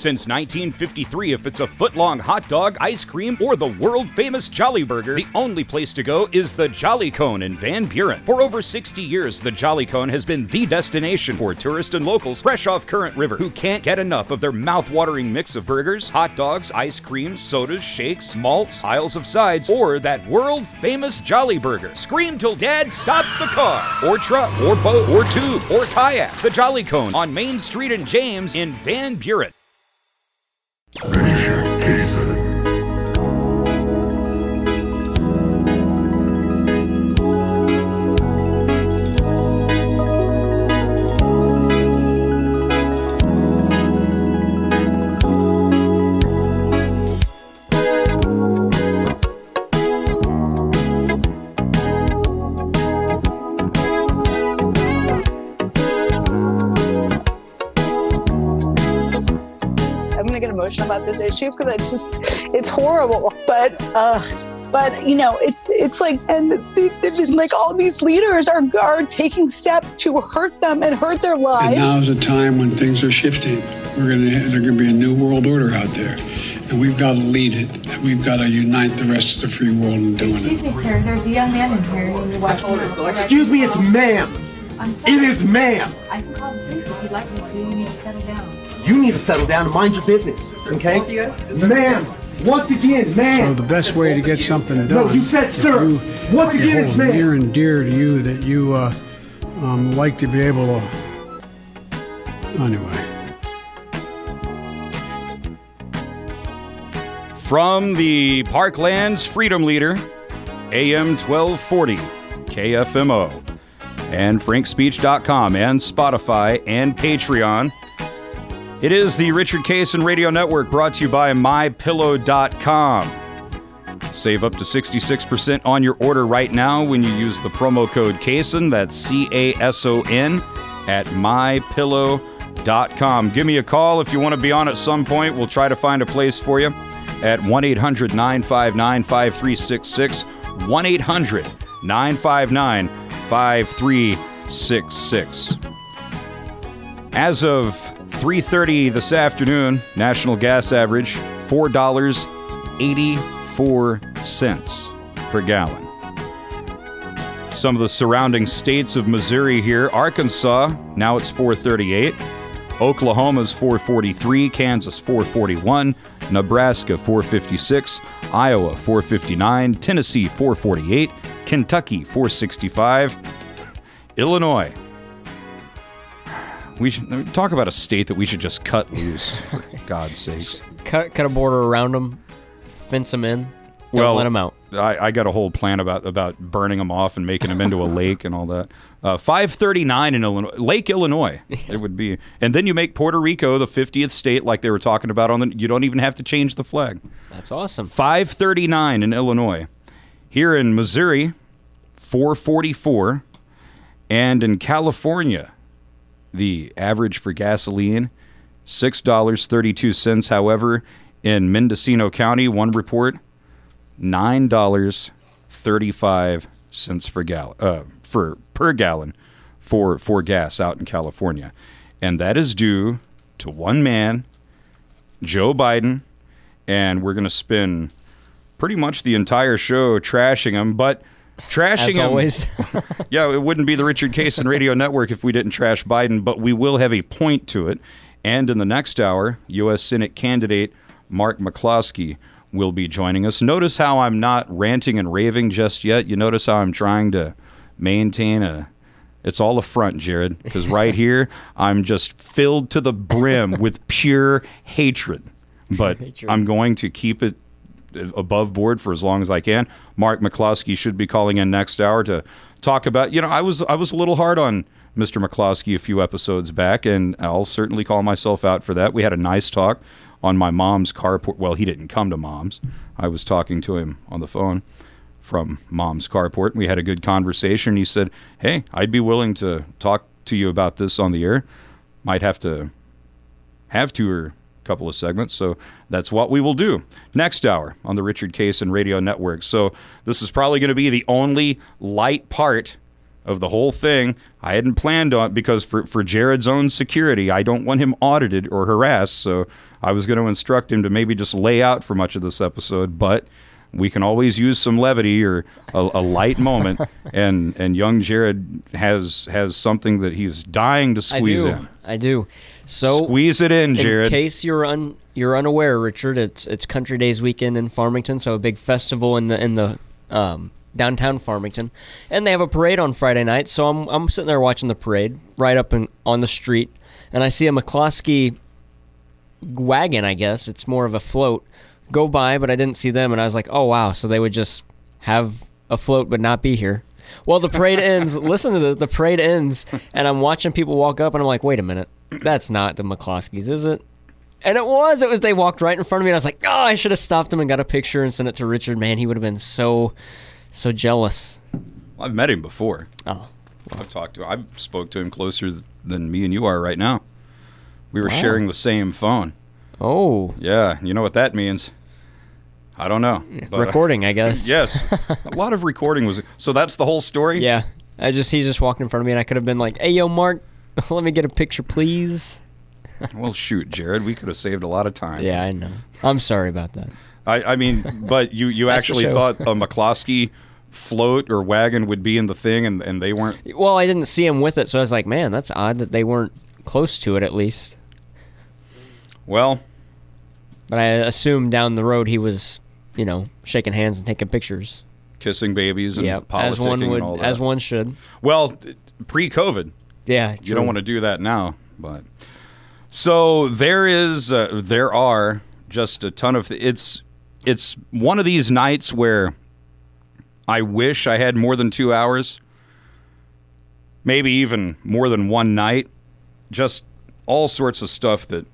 Since 1953, if it's a foot-long hot dog, ice cream, or the world-famous Jolly Burger, the only place to go is the Jolly Cone in Van Buren. For over 60 years, the Jolly Cone has been the destination for tourists and locals fresh off Current River who can't get enough of their mouth-watering mix of burgers, hot dogs, ice cream, sodas, shakes, malts, aisles of sides, or that world-famous Jolly Burger. Scream till Dad stops the car, or truck, or boat, or tube, or kayak. The Jolly Cone on Main Street in James in Van Buren. Emotional about this issue because it's just it's horrible. But uh, but you know, it's it's like and they, they've like all these leaders are are taking steps to hurt them and hurt their lives. And lives. now's a time when things are shifting. We're gonna there's gonna be a new world order out there, and we've got to lead it. And we've got to unite the rest of the free world in doing it. Excuse me, sir. There's a young man in here. and you're watching him. Excuse me, it's ma'am. It is ma'am. I can call the police if you'd like me to. You need to settle down. You need to settle down and mind your business, okay? Ma'am, once again, So the best way to get something done. No, done. you said, if sir. you- Once again, it's hold ma'am. Near and dear to you that you uh, um, like to be able to. Anyway. From the Parklands Freedom Leader, AM 1240, KFMO, and FrankSpeech.com, and Spotify, and Patreon. It is the Richard Cason Radio Network brought to you by MyPillow.com. Save up to 66% on your order right now when you use the promo code CASON, that's C A S O N, at mypillow.com. Give me a call if you want to be on at some point. We'll try to find a place for you at 1 800 959 5366. 1 800 959 5366. As of 3:30 this afternoon, national gas average $4.84 per gallon. Some of the surrounding states of Missouri here, Arkansas, now it's 438. Oklahoma's 443, Kansas 441, Nebraska 456, Iowa 459, Tennessee 448, Kentucky 465, Illinois we should talk about a state that we should just cut *laughs* loose. For God's sakes. Cut, cut a border around them, fence them in. Don't well, let them out. I, I got a whole plan about about burning them off and making them into a lake and all that. Uh, 539 in Illinois, Lake Illinois. *laughs* It would be, and then you make Puerto Rico the 50th state, like they were talking about on the. You don't even have to change the flag. That's awesome. 539 in Illinois. Here in Missouri, 444, and in California, the average for gasoline, six dollars thirty-two cents. However, in Mendocino County, one report, nine dollars thirty-five cents for gallon uh, for per gallon for for gas out in California, and that is due to one man, Joe Biden, and we're going to spend pretty much the entire show trashing him, but. Trashing him, always. *laughs* yeah, it wouldn't be the Richard Cason Radio Network if we didn't trash Biden, but we will have a point to it. And in the next hour, U.S. Senate candidate Mark McCloskey will be joining us. Notice how I'm not ranting and raving just yet. You notice how I'm trying to maintain a. It's all a front, Jared, because right *laughs* here I'm just filled to the brim with pure hatred. But Hatred. I'm going to keep it above board for as long as I can. Mark McCloskey should be calling in next hour to talk about. You know, I was I was a little hard on Mr. McCloskey a few episodes back, and I'll certainly call myself out for that. We had a nice talk on my mom's carport. Well, he didn't come to mom's. I was talking to him on the phone from mom's carport. We had a good conversation. He said, "Hey, I'd be willing to talk to you about this on the air. Might have to have two or couple of segments. So that's what we will do next hour on the Richard Cason Radio Network. So this is probably going to be the only light part of the whole thing. I hadn't planned on because for for Jared's own security, I don't want him audited or harassed. So I was going to instruct him to maybe just lay out for much of this episode, but we can always use some levity or a, a light moment *laughs* and and young Jared has has something that he's dying to I squeeze do. in. I do. So Squeeze it in, Jared. In case you're un you're unaware, Richard, it's it's Country Days weekend in Farmington, so a big festival in the in the um, downtown Farmington, and they have a parade on Friday night. So I'm I'm sitting there watching the parade right up in, on the street, and I see a McCloskey wagon. I guess it's more of a float go by, but I didn't see them, and I was like, oh wow, so they would just have a float but not be here. Well, the parade *laughs* ends. Listen to the the parade ends, and I'm watching people walk up, and I'm like, wait a minute, that's not the McCloskeys, is it? And it was. It was. They walked right in front of me, and I was like, oh, I should have stopped him and got a picture and sent it to Richard. Man, he would have been so, so jealous. Well, I've met him before. Oh. I've talked to I've spoke to him closer than me and you are right now. We were Wow. sharing the same phone. Oh. Yeah, you know what that means. I don't know. but- uh, Recording, I guess. *laughs* yes. A lot of recording was. So that's the whole story? Yeah. I just he just walked in front of me and I could have been like, "Hey, yo, Mark, *laughs* let me get a picture, please." *laughs* Well, shoot, Jared, we could have saved a lot of time. Yeah, I know. I'm sorry about that. I, I mean, but you, you actually thought a McCloskey float or wagon would be in the thing, and, and they weren't. Well, I didn't see him with it, so I was like, "Man, that's odd that they weren't close to it at least." Well, but I assumed down the road he was, you know, shaking hands and taking pictures. kissing babies and Yep, politicking as one would, and all that. as one should. Well, pre-COVID. Yeah, You don't want to do that now, but so there is, uh, there are just a ton of. It's it's one of these nights where I wish I had more than two hours, maybe even more than one night. Just all sorts of stuff that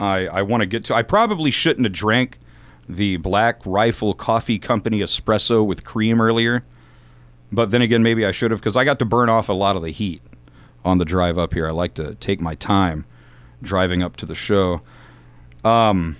I I want to get to. I probably shouldn't have drank the Black Rifle Coffee Company espresso with cream earlier. But then again, maybe I should have because I got to burn off a lot of the heat on the drive up here. I like to take my time driving up to the show. Um,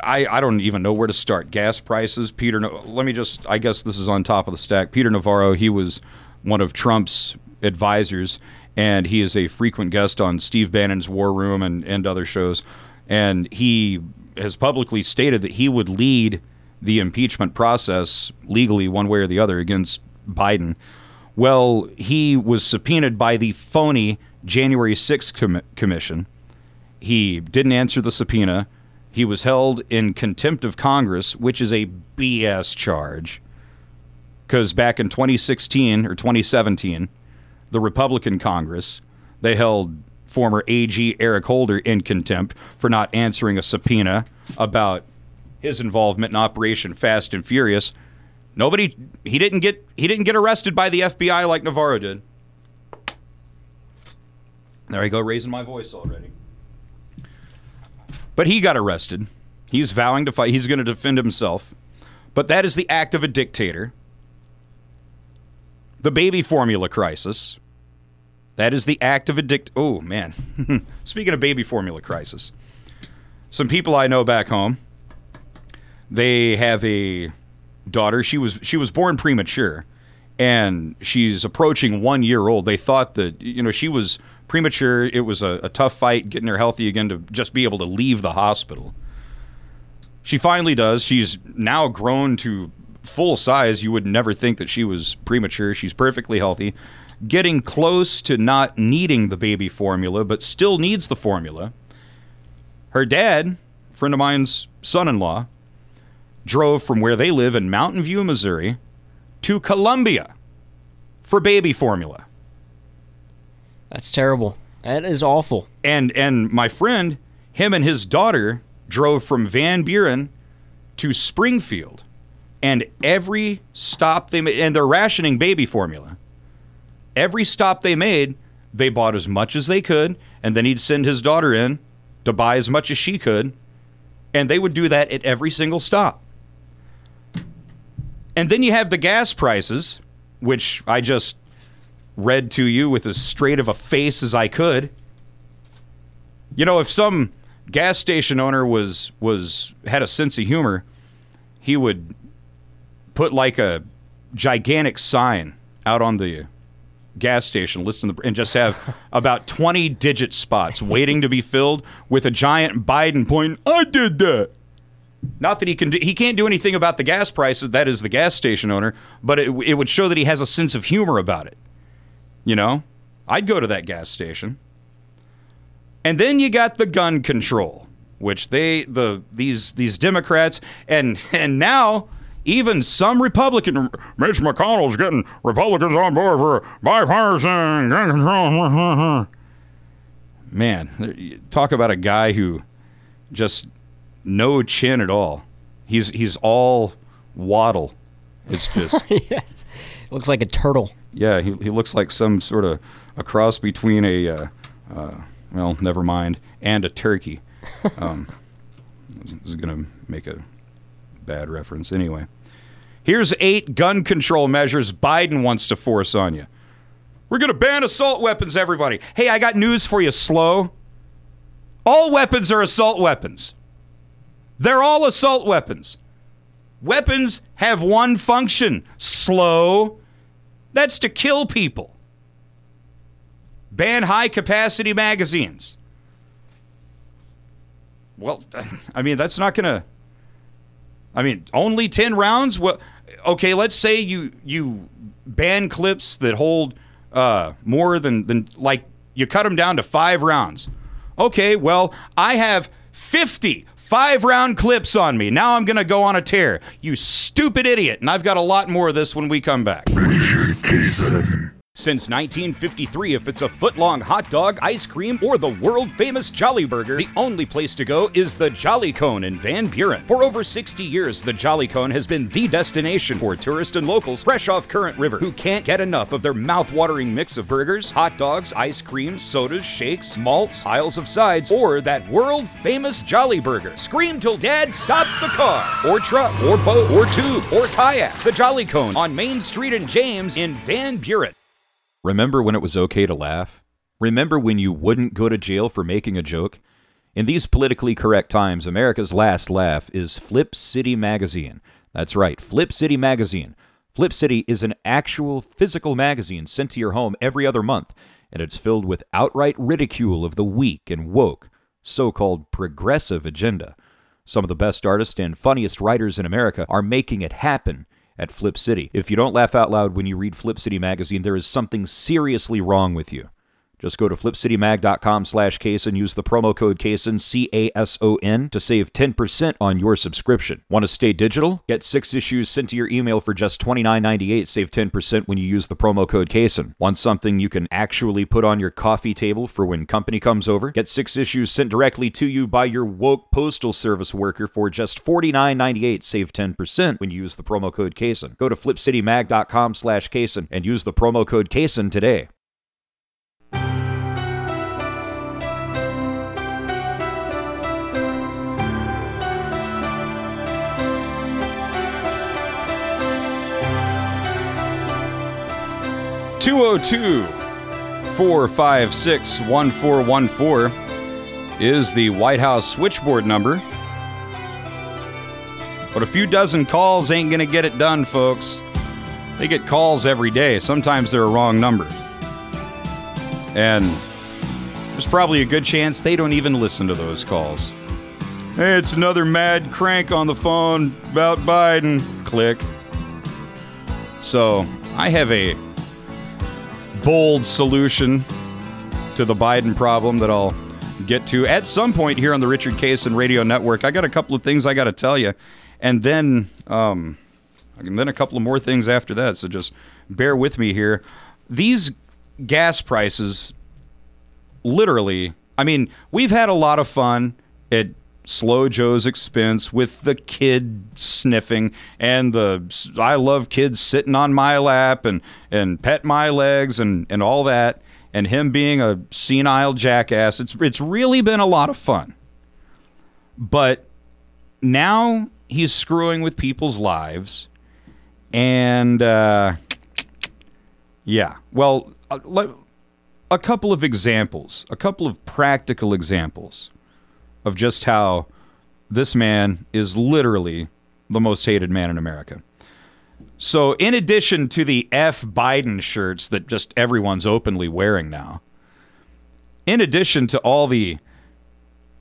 I, I don't even know where to start. Gas prices, Peter. Let me just. I guess this is on top of the stack. Peter Navarro. He was one of Trump's advisors, and he is a frequent guest on Steve Bannon's War Room and and other shows. And he has publicly stated that he would lead the impeachment process legally, one way or the other, against Biden. Well, he was subpoenaed by the phony January 6th com- commission. He didn't answer the subpoena. He was held in contempt of Congress, which is a BS charge. Because back in 2016 or 2017, the Republican Congress, they held former AG Eric Holder in contempt for not answering a subpoena about his involvement in Operation Fast and Furious. Nobody he didn't get he didn't get arrested by the FBI like Navarro did. There I go raising my voice already. But he got arrested. He's vowing to fight. He's going to defend himself. But that is the act of a dictator. The baby formula crisis. That is the act of addict. Oh, man. *laughs* Speaking of baby formula crisis, some people I know back home, they have a daughter. She was she was born premature, and she's approaching one year old. They thought that you know she was premature. It was a, a tough fight getting her healthy again to just be able to leave the hospital. She finally does. She's now grown to full size. You would never think that she was premature. She's perfectly healthy, getting close to not needing the baby formula, but still needs the formula. Her dad, friend of mine's son-in-law, drove from where they live in Mountain View, Missouri, to Columbia for baby formula. That's terrible. That is awful. And and my friend, him and his daughter drove from Van Buren to Springfield, and every stop they made, and they're rationing baby formula. Every stop they made, they bought as much as they could, and then he'd send his daughter in to buy as much as she could, and they would do that at every single stop. And then you have the gas prices, which I just read to you with as straight of a face as I could. You know, if some gas station owner was was had a sense of humor, he would put like a gigantic sign out on the gas station listing the and just have *laughs* about 20 digit spots waiting to be filled with a giant Biden point. I did that. Not that he can do, he can't do anything about the gas prices. That is the gas station owner, but it, it would show that he has a sense of humor about it. You know, I'd go to that gas station. And then you got the gun control, which they the these these Democrats and and now even some Republican Mitch McConnell's getting Republicans on board for bipartisan gun control. *laughs* Man, talk about a guy who just no chin at all. He's he's all waddle. It's just *laughs* yes. Looks like a turtle. yeah, he, he looks like some sort of a cross between a, uh, uh, well, never mind, and a turkey. *laughs* Um, this is going to make a bad reference. Anyway, here's eight gun control measures Biden wants to force on you. We're going to ban assault weapons, everybody. Hey, I got news for you, slow. All weapons are assault weapons. They're all assault weapons. Weapons have one function slow. That's to kill people. Ban high capacity magazines. Well, *laughs* I mean, that's not going to. I mean, only 10 rounds? Well, okay, let's say you you ban clips that hold uh, more than, than, like, you cut them down to five rounds. Okay, well, I have 50 five round clips on me. Now I'm going to go on a tear. You stupid idiot. And I've got a lot more of this when we come back. Since 1953, if it's a foot long hot dog, ice cream, or the world famous Jolly Burger, the only place to go is the Jolly Cone in Van Buren. For over 60 years, the Jolly Cone has been the destination for tourists and locals fresh off Current River who can't get enough of their mouth-watering mix of burgers, hot dogs, ice cream, sodas, shakes, malts, aisles of sides, or that world famous Jolly Burger. Scream till dad stops the car, or truck, or boat, or tube, or kayak. The Jolly Cone on Main Street and James in Van Buren. Remember when it was okay to laugh? Remember when you wouldn't go to jail for making a joke? In these politically correct times, America's last laugh is Flip City Magazine. That's right, Flip City Magazine. Flip City is an actual physical magazine sent to your home every other month, and it's filled with outright ridicule of the weak and woke, so called progressive agenda. Some of the best artists and funniest writers in America are making it happen at Flip City. If you don't laugh out loud when you read Flip City magazine, there is something seriously wrong with you. Just go to flipcitymag.com slash case and use the promo code CASON, C-A-S-O-N, to save 10% on your subscription. Want to stay digital? Get six issues sent to your email for just $29.98. Save 10% when you use the promo code CASON. Want something you can actually put on your coffee table for when company comes over? Get six issues sent directly to you by your woke postal service worker for just $49.98. Save 10% when you use the promo code CASON. Go to flipcitymag.com slash CASON and use the promo code CASON today. Two zero two four five six one four one four is the White House switchboard number. But a few dozen calls ain't going to get it done, folks. They get calls every day. Sometimes they're a wrong number. And there's probably a good chance they don't even listen to those calls. Hey, it's another mad crank on the phone about Biden. Click. So, I have a bold solution to the Biden problem that I'll get to at some point here on the Richard Cason Radio Network. I got a couple of things I got to tell you, and then um, and then a couple of more things after that. So just bear with me here. These gas prices, literally, I mean, we've had a lot of fun at Slow Joe's expense with the kid sniffing and the I love kids sitting on my lap and and pet my legs and and all that and him being a senile jackass. It's it's really been a lot of fun. But now he's screwing with people's lives and uh, yeah. Well, a, a couple of examples, a couple of practical examples of just how this man is literally the most hated man in America. So, in addition to the F Biden shirts that just everyone's openly wearing now, in addition to all the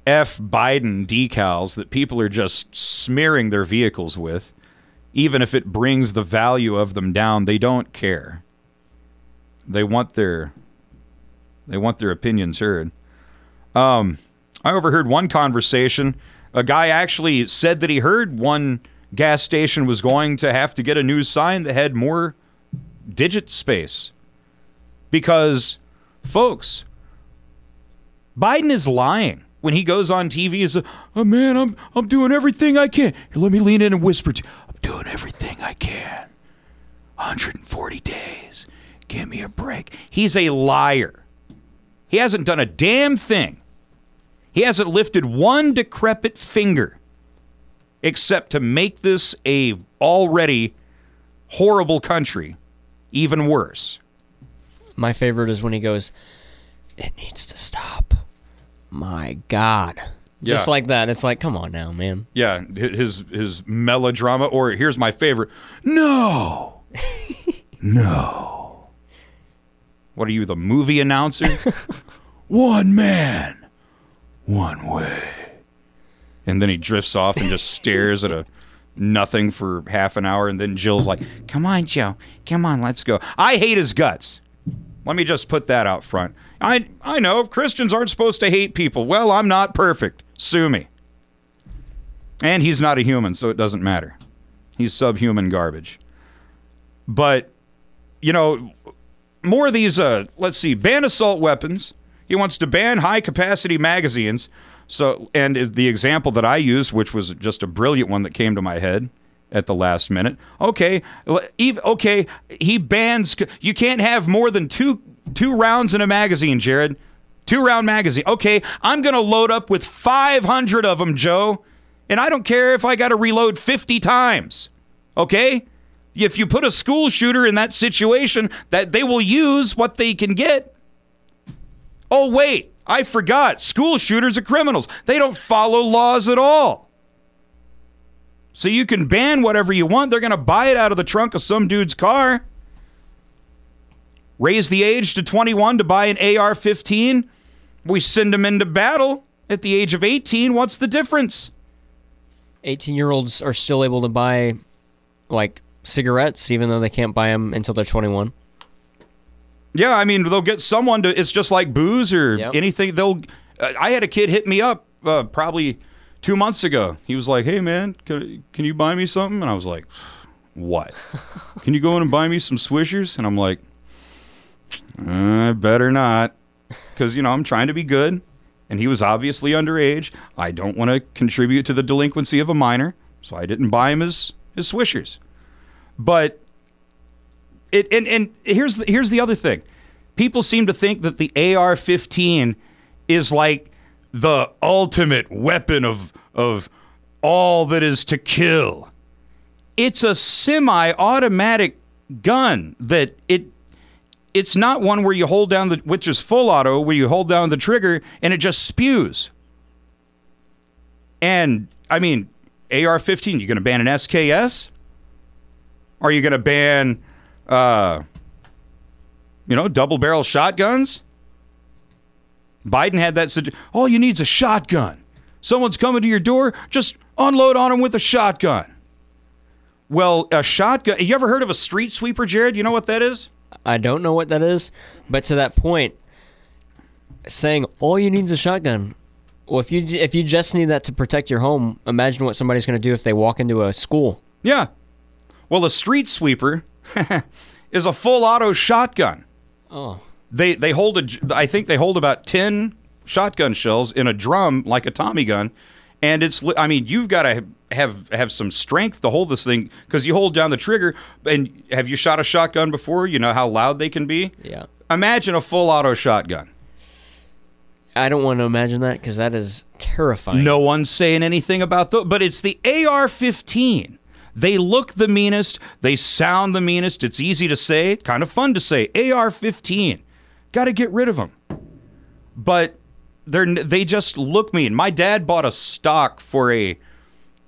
F Biden decals that people are just smearing their vehicles with, even if it brings the value of them down, they don't care. They want their they want their opinions heard. Um, I overheard one conversation. A guy actually said that he heard one gas station was going to have to get a new sign that had more digit space. Because, folks, Biden is lying when he goes on TV. A, oh man, I'm I'm doing everything I can. Here, let me lean in and whisper to you. I'm doing everything I can. 140 days. Give me a break. He's a liar. He hasn't done a damn thing. He hasn't lifted one decrepit finger except to make this a already horrible country even worse. My favorite is when he goes, "It needs to stop. my God. Just Yeah. like that. It's like, come on now, man. Yeah, his his melodrama. Or here's my favorite. No, *laughs* no. What are you, the movie announcer? *laughs* one man, one way. And then he drifts off and just *laughs* stares at a nothing for half an hour. And then Jill's like, "Come on, Joe. Come on, let's go." I hate his guts. Let me just put that out front. I I know Christians aren't supposed to hate people. Well, I'm not perfect. Sue me. And he's not a human, so it doesn't matter. He's subhuman garbage. But, you know, more of these, uh, let's see, ban assault weapons. He wants to ban high capacity magazines. So, and the example that I used, which was just a brilliant one that came to my head at the last minute. Okay, okay, he bans. You can't have more than two two rounds in a magazine, Jared. Two round magazine. Okay, I'm gonna load up with 500 of them, Joe, and I don't care if I got to reload 50 times. Okay, if you put a school shooter in that situation, that they will use what they can get. Oh wait, I forgot. School shooters are criminals. They don't follow laws at all. So you can ban whatever you want. They're going to buy it out of the trunk of some dude's car. Raise the age to 21 to buy an AR 15. We send them into battle at the age of 18. What's the difference? 18 year olds are still able to buy, like, cigarettes, even though they can't buy them until they're 21. Yeah, I mean, they'll get someone to. It's just like booze or Yep. anything. They'll. Uh, I had a kid hit me up uh, probably two months ago. He was like, "Hey, man, can, can you buy me something?" And I was like, "What? *laughs* can you go in and buy me some Swishers?" And I'm like, "I better not," because you know I'm trying to be good, and he was obviously underage. I don't want to contribute to the delinquency of a minor, so I didn't buy him his his Swishers. But it and, and here's the, here's the other thing. People seem to think that the AR-15 is like the ultimate weapon of of all that is to kill. It's a semi-automatic gun that it it's not one where you hold down the which is full auto where you hold down the trigger and it just spews. And I mean, AR-15, You're going to ban an SKS? Are you going to ban uh, you know, double barrel shotguns. Biden had that. All you need is a shotgun. Someone's coming to your door, just unload on them with a shotgun. Well, a shotgun. You ever heard of a street sweeper, Jared? You know what that is? I don't know what that is, but to that point, saying all you need is a shotgun. Well, if you if you just need that to protect your home, imagine what somebody's going to do if they walk into a school. Yeah. Well, a street sweeper *laughs* is a full auto shotgun. Oh. They they hold a I think they hold about 10 shotgun shells in a drum like a Tommy gun and it's I mean you've got to have have some strength to hold this thing cuz you hold down the trigger and have you shot a shotgun before? You know how loud they can be? Yeah. Imagine a full auto shotgun. I don't want to imagine that because that is terrifying. No one's saying anything about the, but it's the AR-15. They look the meanest. They sound the meanest. It's easy to say, kind of fun to say. AR-15. Got to get rid of them. But they're they just look mean. My dad bought a stock for a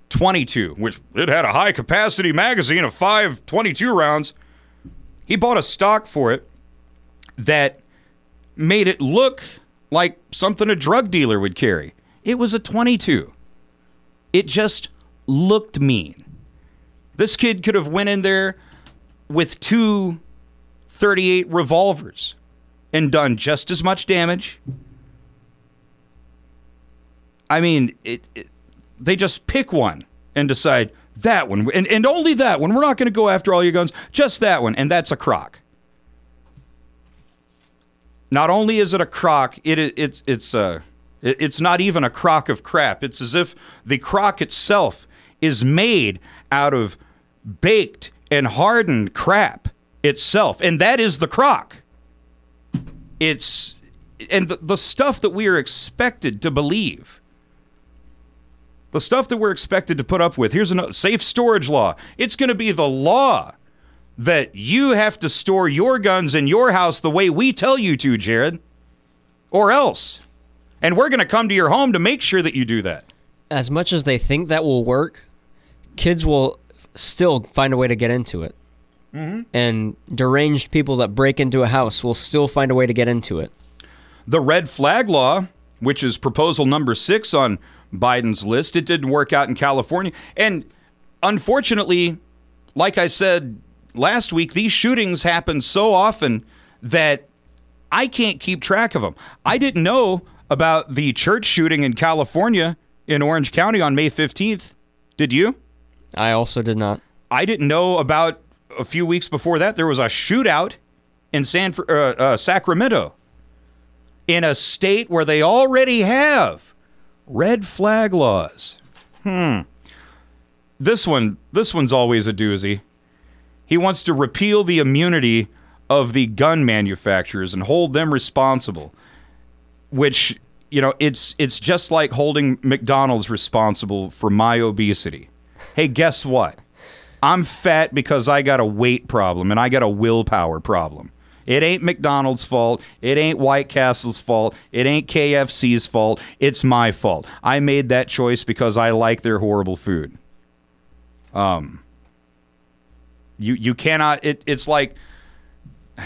22, which it had a high capacity magazine of five 22 rounds. He bought a stock for it that made it look like something a drug dealer would carry. It was a 22. It just looked mean. This kid could have went in there with two 38 revolvers and done just as much damage. I mean, it, it, they just pick one and decide that one, and, and only that one. We're not going to go after all your guns, just that one, and that's a crock. Not only is it a crock, it, it it's it's uh, it- it's not even a crock of crap. It's as if the crock itself is made out of baked and hardened crap itself, and that is the crock. It's and the, the stuff that we are expected to believe. The stuff that we're expected to put up with. Here's a safe storage law. It's going to be the law that you have to store your guns in your house the way we tell you to, Jared, or else. And we're going to come to your home to make sure that you do that. As much as they think that will work, kids will still find a way to get into it. Mhm. And deranged people that break into a house will still find a way to get into it. The red flag law, which is proposal number six on Biden's list, it didn't work out in California. And unfortunately, like I said last week, these shootings happen so often that I can't keep track of them. I didn't know about the church shooting in California in Orange County on May 15th. Did you? I also did not. I didn't know about a few weeks before that there was a shootout in San uh, uh, Sacramento in a state where they already have red flag laws. Hmm. This one, this one's always a doozy. He wants to repeal the immunity of the gun manufacturers and hold them responsible. Which, you know, it's it's just like holding McDonald's responsible for my obesity. Hey, guess what? I'm fat because I got a weight problem and I got a willpower problem. It ain't McDonald's fault. It ain't White Castle's fault. It ain't KFC's fault. It's my fault. I made that choice because I like their horrible food. Um you you cannot it, it's like *sighs*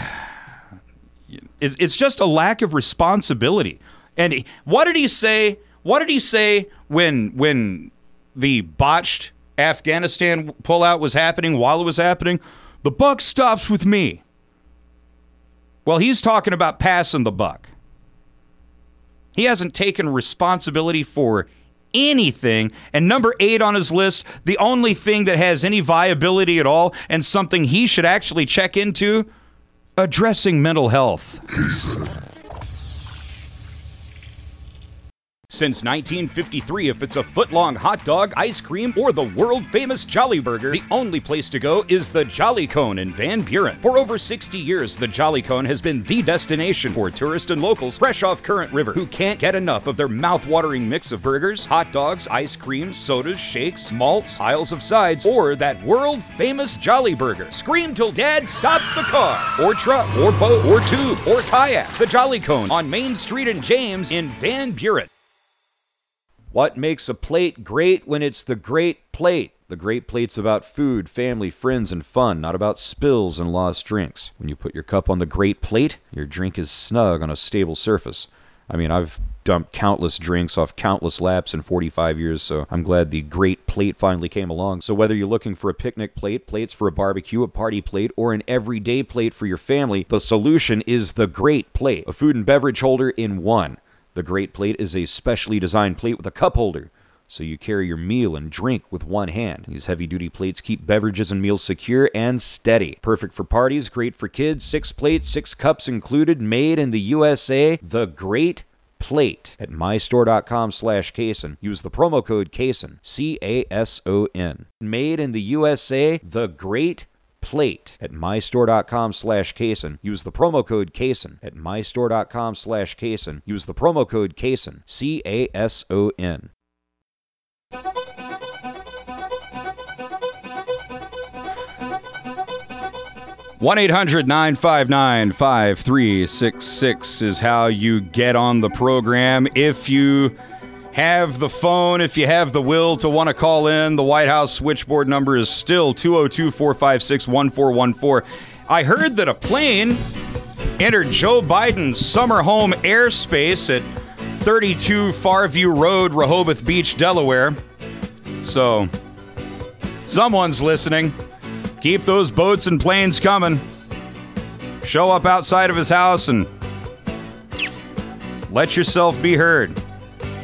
it's, it's just a lack of responsibility. And he- what did he say? What did he say when when the botched Afghanistan pullout was happening while it was happening? The buck stops with me. Well, he's talking about passing the buck. He hasn't taken responsibility for anything. And number eight on his list, the only thing that has any viability at all and something he should actually check into addressing mental health. Since 1953, if it's a foot-long hot dog, ice cream, or the world-famous Jolly Burger, the only place to go is the Jolly Cone in Van Buren. For over 60 years, the Jolly Cone has been the destination for tourists and locals fresh off Current River who can't get enough of their mouth-watering mix of burgers, hot dogs, ice creams, sodas, shakes, malts, aisles of sides, or that world-famous Jolly Burger. Scream till Dad stops the car, or truck, or boat, or tube, or kayak. The Jolly Cone on Main Street and James in Van Buren. What makes a plate great when it's the great plate? The great plate's about food, family, friends, and fun, not about spills and lost drinks. When you put your cup on the great plate, your drink is snug on a stable surface. I mean, I've dumped countless drinks off countless laps in 45 years, so I'm glad the great plate finally came along. So, whether you're looking for a picnic plate, plates for a barbecue, a party plate, or an everyday plate for your family, the solution is the great plate, a food and beverage holder in one. The Great Plate is a specially designed plate with a cup holder, so you carry your meal and drink with one hand. These heavy duty plates keep beverages and meals secure and steady. Perfect for parties, great for kids, six plates, six cups included, made in the USA. The Great Plate at mystore.com slash Cason. Use the promo code Cason, C A S O N. Made in the USA, The Great plate at mystore.com slash Cason. Use the promo code Cason at mystore.com slash Cason. Use the promo code Cason, C A S O N. One 5366 is how you get on the program. If you have the phone, if you have the will to want to call in, the White House switchboard number is still 202 456 1414. I heard that a plane entered Joe Biden's summer home airspace at 32 Farview Road, Rehoboth Beach, Delaware. So, someone's listening. Keep those boats and planes coming. Show up outside of his house and let yourself be heard.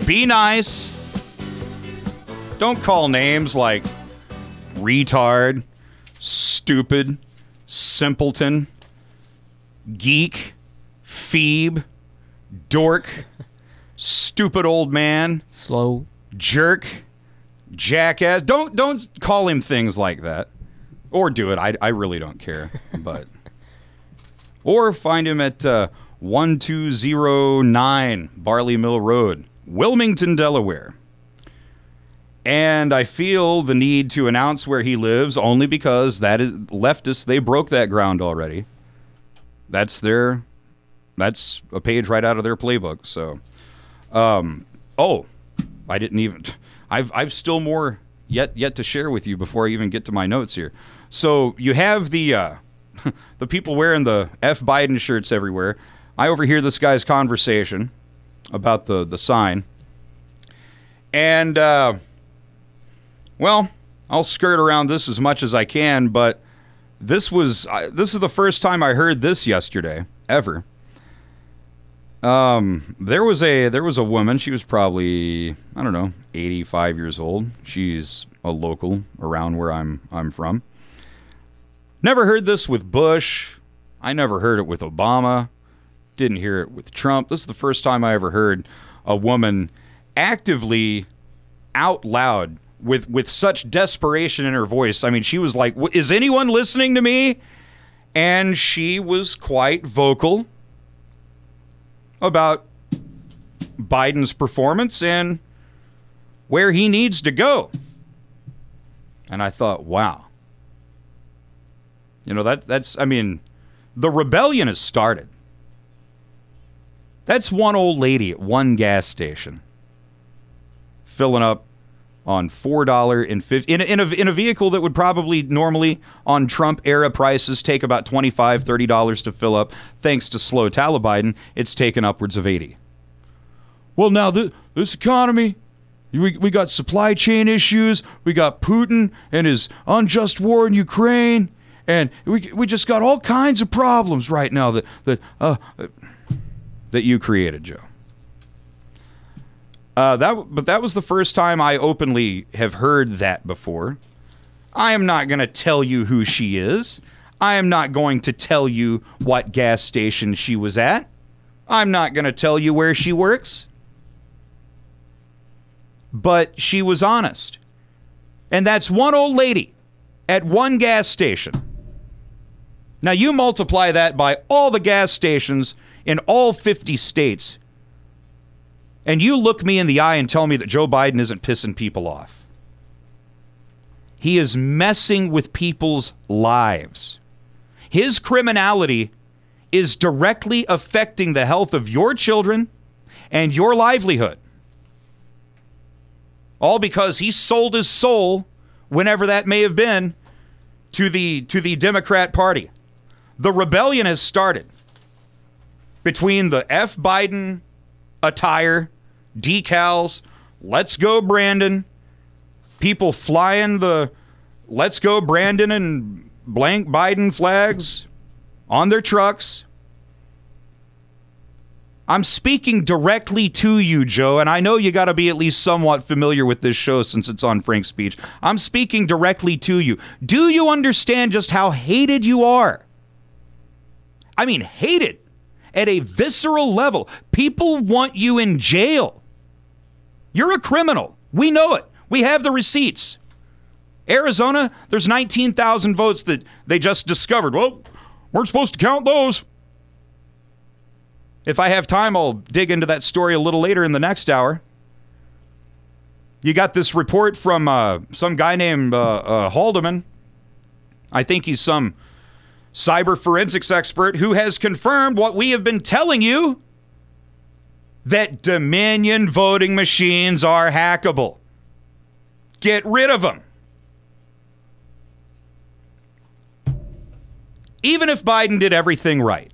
Be nice. Don't call names like retard, stupid, simpleton, geek, phoebe, dork, stupid old man, slow, jerk, jackass. Don't don't call him things like that. Or do it. I, I really don't care. *laughs* But or find him at uh, 1209 Barley Mill Road, Wilmington, Delaware. And I feel the need to announce where he lives only because that is leftists, they broke that ground already. That's their that's a page right out of their playbook. So Um, oh, I didn't even. I've I've still more yet yet to share with you before I even get to my notes here. So you have the uh, *laughs* the people wearing the F Biden shirts everywhere. I overhear this guy's conversation about the the sign, and uh, well, I'll skirt around this as much as I can, but this was uh, this is the first time I heard this yesterday ever. Um, there was a there was a woman. She was probably I don't know, 85 years old. She's a local around where I'm I'm from. Never heard this with Bush. I never heard it with Obama. Didn't hear it with Trump. This is the first time I ever heard a woman actively out loud with with such desperation in her voice. I mean, she was like, "Is anyone listening to me?" And she was quite vocal about Biden's performance and where he needs to go. And I thought, wow. You know, that that's I mean, the rebellion has started. That's one old lady at one gas station filling up on four dollar and fifty in a, in a in a vehicle that would probably normally on Trump era prices take about 25 30 dollars to fill up. Thanks to slow Taliban, it's taken upwards of 80. Well, now th- this economy, we, we got supply chain issues. We got Putin and his unjust war in Ukraine, and we we just got all kinds of problems right now that that uh, that you created, Joe. Uh, that, but that was the first time I openly have heard that before. I am not going to tell you who she is. I am not going to tell you what gas station she was at. I'm not going to tell you where she works. But she was honest. And that's one old lady at one gas station. Now you multiply that by all the gas stations in all 50 states and you look me in the eye and tell me that Joe Biden isn't pissing people off. He is messing with people's lives. His criminality is directly affecting the health of your children and your livelihood. All because he sold his soul, whenever that may have been, to the to the Democrat Party. The rebellion has started between the F Biden attire decals, let's go Brandon, people flying the let's go Brandon and blank Biden flags on their trucks. I'm speaking directly to you, Joe, and I know you got to be at least somewhat familiar with this show since it's on FrankSpeech. I'm speaking directly to you. Do you understand just how hated you are? I mean, hated at a visceral level. People want you in jail. You're a criminal. We know it. We have the receipts. Arizona, there's 19,000 votes that they just discovered. Well, we're supposed to count those. If I have time, I'll dig into that story a little later in the next hour. You got this report from uh, some guy named uh, uh, Halderman. I think he's some cyber forensics expert who has confirmed what we have been telling you that Dominion voting machines are hackable. Get rid of them. Even if Biden did everything right,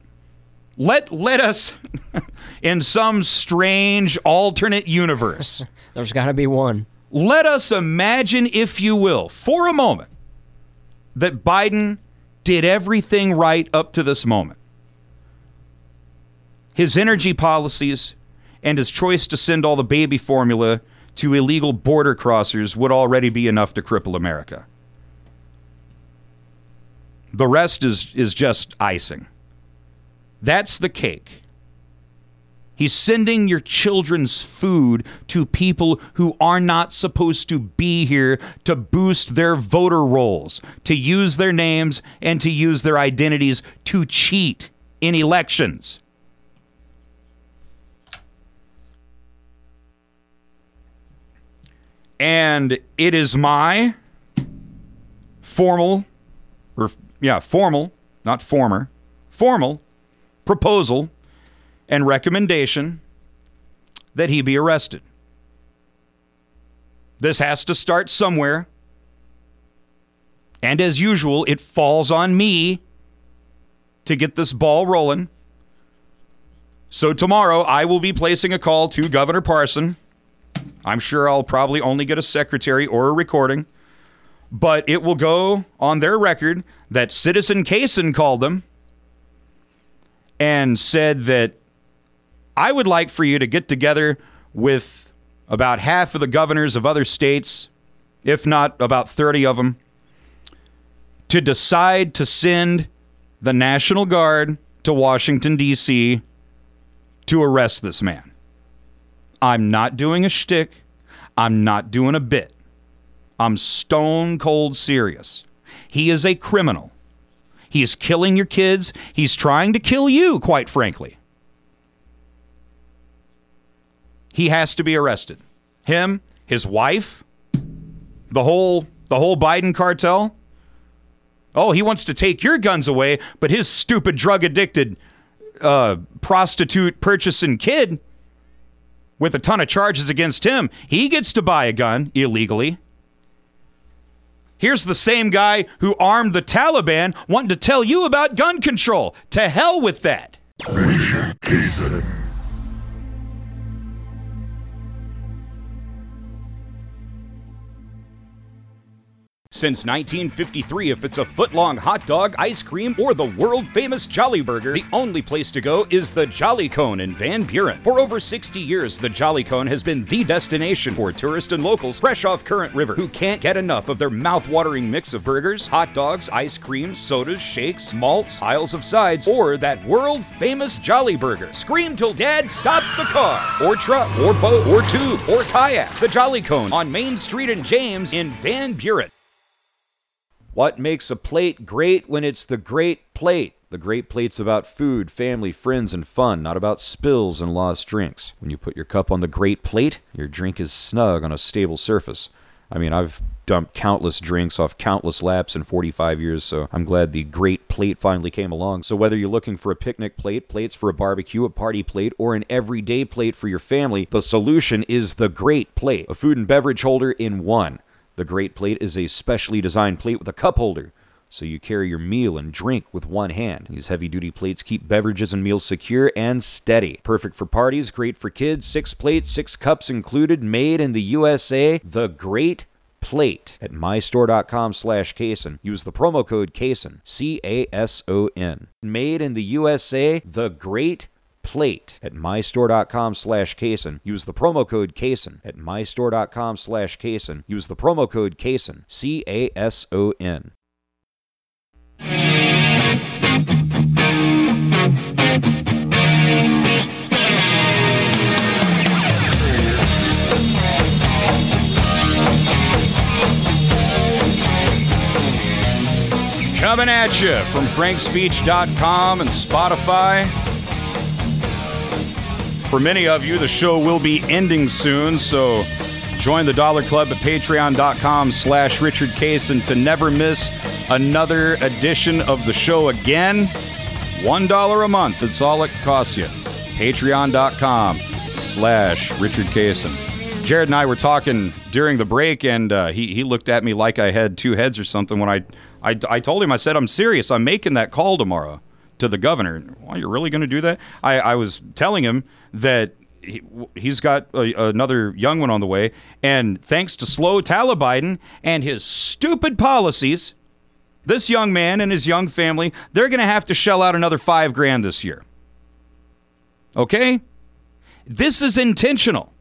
let let us *laughs* in some strange alternate universe. *laughs* There's got to be one. Let us imagine if you will, for a moment, that Biden did everything right up to this moment. His energy policies, and his choice to send all the baby formula to illegal border crossers would already be enough to cripple America. The rest is, is just icing. That's the cake. He's sending your children's food to people who are not supposed to be here to boost their voter rolls, to use their names, and to use their identities to cheat in elections. And it is my formal, or yeah, formal, not former, formal proposal and recommendation that he be arrested. This has to start somewhere. And as usual, it falls on me to get this ball rolling. So tomorrow, I will be placing a call to Governor Parson. I'm sure I'll probably only get a secretary or a recording, but it will go on their record that Citizen Cason called them and said that I would like for you to get together with about half of the governors of other states, if not about 30 of them, to decide to send the National Guard to Washington, D.C. to arrest this man. I'm not doing a shtick. I'm not doing a bit. I'm stone cold serious. He is a criminal. He is killing your kids. He's trying to kill you, quite frankly. He has to be arrested. Him, his wife, the whole the whole Biden cartel. Oh, he wants to take your guns away, but his stupid drug addicted uh, prostitute purchasing kid with a ton of charges against him, he gets to buy a gun illegally. Here's the same guy who armed the Taliban wanting to tell you about gun control. To hell with that. Since 1953, if it's a foot-long hot dog, ice cream, or the world-famous Jolly Burger, the only place to go is the Jolly Cone in Van Buren. For over 60 years, the Jolly Cone has been the destination for tourists and locals fresh off Current River who can't get enough of their mouth-watering mix of burgers, hot dogs, ice cream, sodas, shakes, malts, aisles of sides, or that world-famous Jolly Burger. Scream till Dad stops the car, or truck, or boat, or tube, or kayak. The Jolly Cone on Main Street and James in Van Buren. What makes a plate great when it's the great plate? The great plate's about food, family, friends, and fun, not about spills and lost drinks. When you put your cup on the great plate, your drink is snug on a stable surface. I mean, I've dumped countless drinks off countless laps in 45 years, so I'm glad the great plate finally came along. So, whether you're looking for a picnic plate, plates for a barbecue, a party plate, or an everyday plate for your family, the solution is the great plate, a food and beverage holder in one. The Great Plate is a specially designed plate with a cup holder, so you carry your meal and drink with one hand. These heavy duty plates keep beverages and meals secure and steady. Perfect for parties, great for kids, six plates, six cups included, made in the USA. The Great Plate at mystore.com slash Cason. Use the promo code Cason, C A S O N. Made in the USA, The Great plate at mystore.com slash Cason. Use the promo code Cason at mystore.com slash Cason. Use the promo code Cason, C A S O N. Coming at you from frankspeech.com and Spotify. For many of you, the show will be ending soon, so join the Dollar Club at patreon.com slash Richard Cason to never miss another edition of the show again. $1 a month, that's all it costs you. Patreon.com slash Richard Cason. Jared and I were talking during the break, and uh, he, he looked at me like I had two heads or something when I, I, I told him, I said, I'm serious. I'm making that call tomorrow to the governor. Well, you're really going to do that? I, I was telling him that he, he's got a, another young one on the way, and thanks to slow Taliban and his stupid policies, this young man and his young family, they're going to have to shell out another five grand this year. Okay? This is intentional.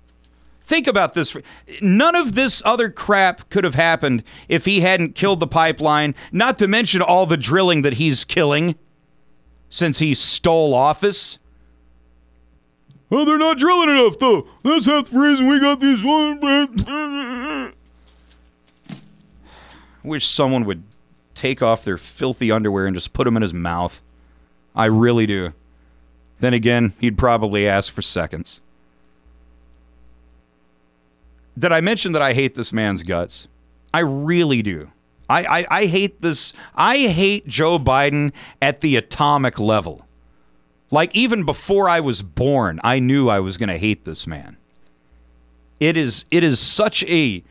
Think about this. None of this other crap could have happened if he hadn't killed the pipeline, not to mention all the drilling that he's killing since he stole office. Well, they're not drilling enough, though. That's half the reason we got these. I *sighs* wish someone would take off their filthy underwear and just put them in his mouth. I really do. Then again, he'd probably ask for seconds. Did I mention that I hate this man's guts? I really do. I, I, I hate this. I hate Joe Biden at the atomic level. Like, even before I was born, I knew I was going to hate this man. It is it is such a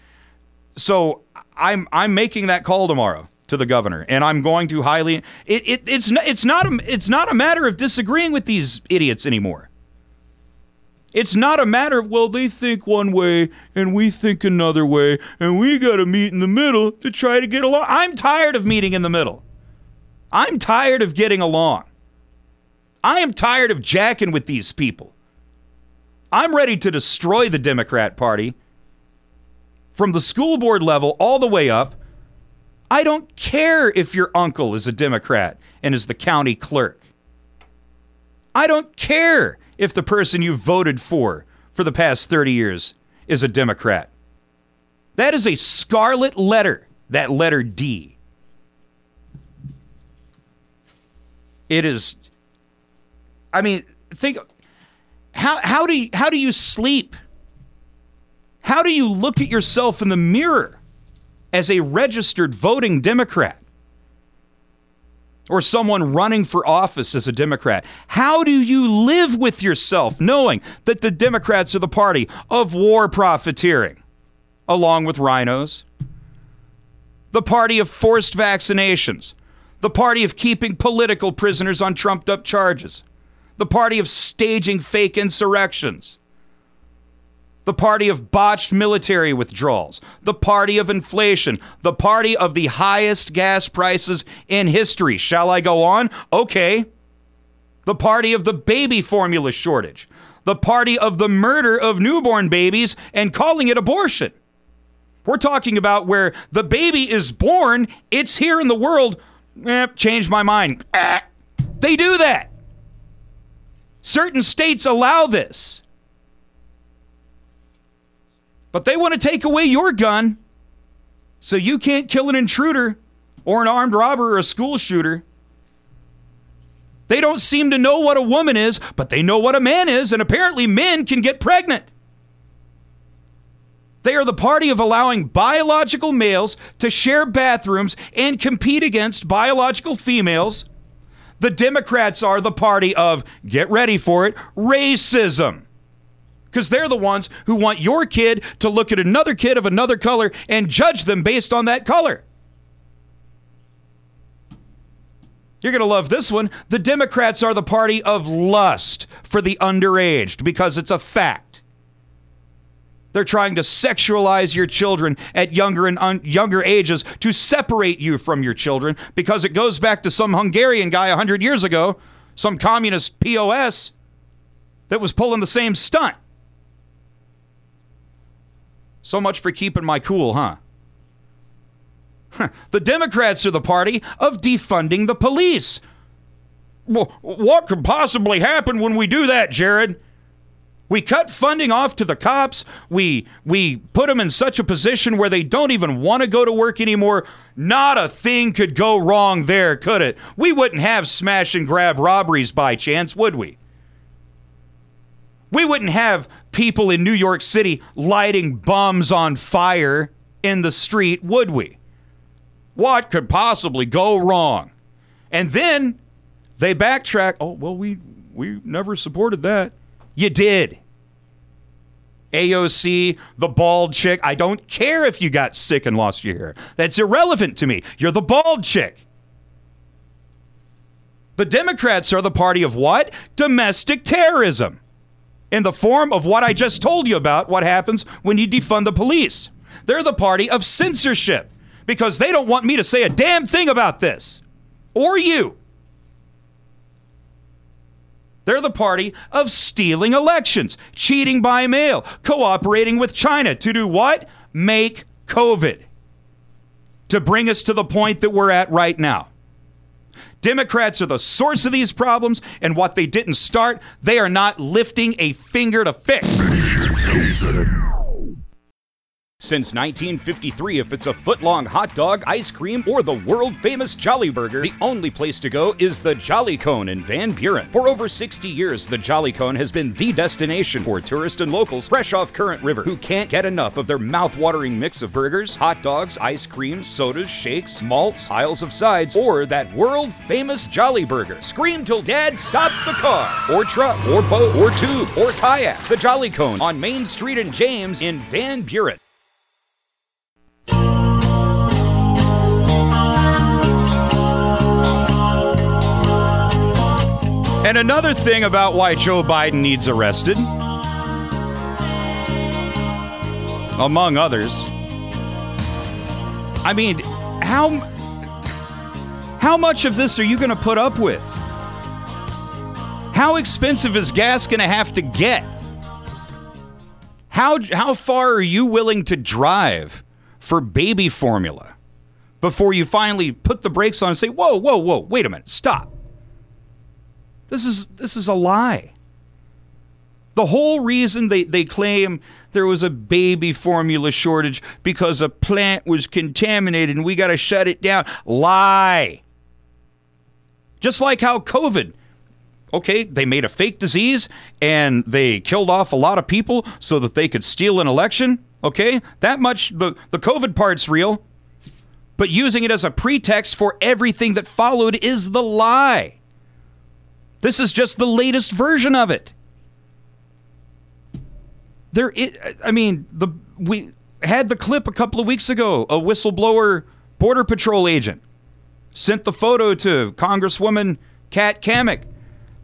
so I'm I'm making that call tomorrow to the governor, and I'm going to highly it, it it's it's not a it's not a matter of disagreeing with these idiots anymore. It's not a matter of well they think one way and we think another way, and we got to meet in the middle to try to get along. I'm tired of meeting in the middle. I'm tired of getting along. I am tired of jacking with these people. I'm ready to destroy the Democrat Party from the school board level all the way up. I don't care if your uncle is a Democrat and is the county clerk. I don't care if the person you voted for for the past 30 years is a Democrat. That is a scarlet letter, that letter D. It is I mean, think how how do you, how do you sleep? How do you look at yourself in the mirror as a registered voting Democrat? Or someone running for office as a Democrat. How do you live with yourself knowing that the Democrats are the party of war profiteering, along with RINOs? The party of forced vaccinations, the party of keeping political prisoners on trumped up charges, the party of staging fake insurrections, the party of botched military withdrawals, the party of inflation, the party of the highest gas prices in history. Shall I go on? Okay. The party of the baby formula shortage, the party of the murder of newborn babies and calling it abortion. We're talking about where the baby is born, it's here in the world. Eh, changed my mind. Ah. They do that. Certain states allow this. But they want to take away your gun so you can't kill an intruder or an armed robber or a school shooter. They don't seem to know what a woman is, but they know what a man is, and apparently men can get pregnant. They are the party of allowing biological males to share bathrooms and compete against biological females. The Democrats are the party of, get ready for it, racism because they're the ones who want your kid to look at another kid of another color and judge them based on that color. You're going to love this one. The Democrats are the party of lust for the underaged because it's a fact. They're trying to sexualize your children at younger and un- younger ages to separate you from your children because it goes back to some Hungarian guy 100 years ago, some communist POS that was pulling the same stunt. So much for keeping my cool, huh? the Democrats are the party of defunding the police. Well, what could possibly happen when we do that, Jared? We cut funding off to the cops. We we put them in such a position where they don't even want to go to work anymore. Not a thing could go wrong there, could it? We wouldn't have smash and grab robberies by chance, would we? We wouldn't have people in New York City lighting bombs on fire in the street, would we? What could possibly go wrong? And then they backtrack. Oh, well, we we never supported that. You did. AOC, the bald chick. I don't care if you got sick and lost your hair. That's irrelevant to me. You're the bald chick. The Democrats are the party of what? Domestic terrorism. In the form of what I just told you about, what happens when you defund the police. They're the party of censorship because they don't want me to say a damn thing about this. Or you. They're the party of stealing elections, cheating by mail, cooperating with China to do what? Make COVID. To bring us to the point that we're at right now. Democrats are the source of these problems, and what they didn't start, they are not lifting a finger to fix. Since 1953, if it's a foot-long hot dog, ice cream, or the world-famous Jolly Burger, the only place to go is the Jolly Cone in Van Buren. For over 60 years, the Jolly Cone has been the destination for tourists and locals fresh off Current River who can't get enough of their mouth-watering mix of burgers, hot dogs, ice cream, sodas, shakes, malts, aisles of sides, or that world-famous Jolly Burger. Scream till Dad stops the car, or truck, or boat, or tube, or kayak. The Jolly Cone on Main Street and James in Van Buren. And another thing about why Joe Biden needs arrested, among others, I mean, how how much of this are you going to put up with? How expensive is gas going to have to get? How how far are you willing to drive for baby formula before you finally put the brakes on and say, "Whoa, whoa, whoa, wait a minute, stop." This is this is a lie. The whole reason they, they claim there was a baby formula shortage because a plant was contaminated and we got to shut it down. Lie. Just like how COVID, okay, they made a fake disease and they killed off a lot of people so that they could steal an election. Okay, that much, the, the COVID part's real. But using it as a pretext for everything that followed is the lie. This is just the latest version of it. There, i I mean, the we had the clip a couple of weeks ago. A whistleblower border patrol agent sent the photo to Congresswoman Kat Cammack.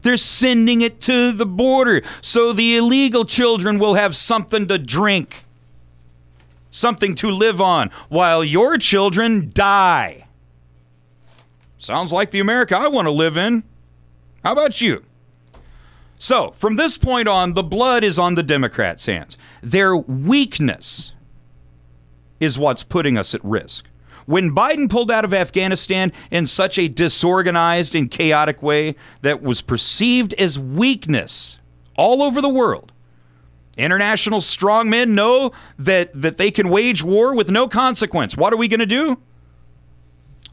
They're sending it to the border so the illegal children will have something to drink, something to live on, while your children die. Sounds like the America I want to live in. How about you? So, from this point on, the blood is on the Democrats' hands. Their weakness is what's putting us at risk. When Biden pulled out of Afghanistan in such a disorganized and chaotic way that was perceived as weakness all over the world, international strongmen know that, that they can wage war with no consequence. What are we going to do?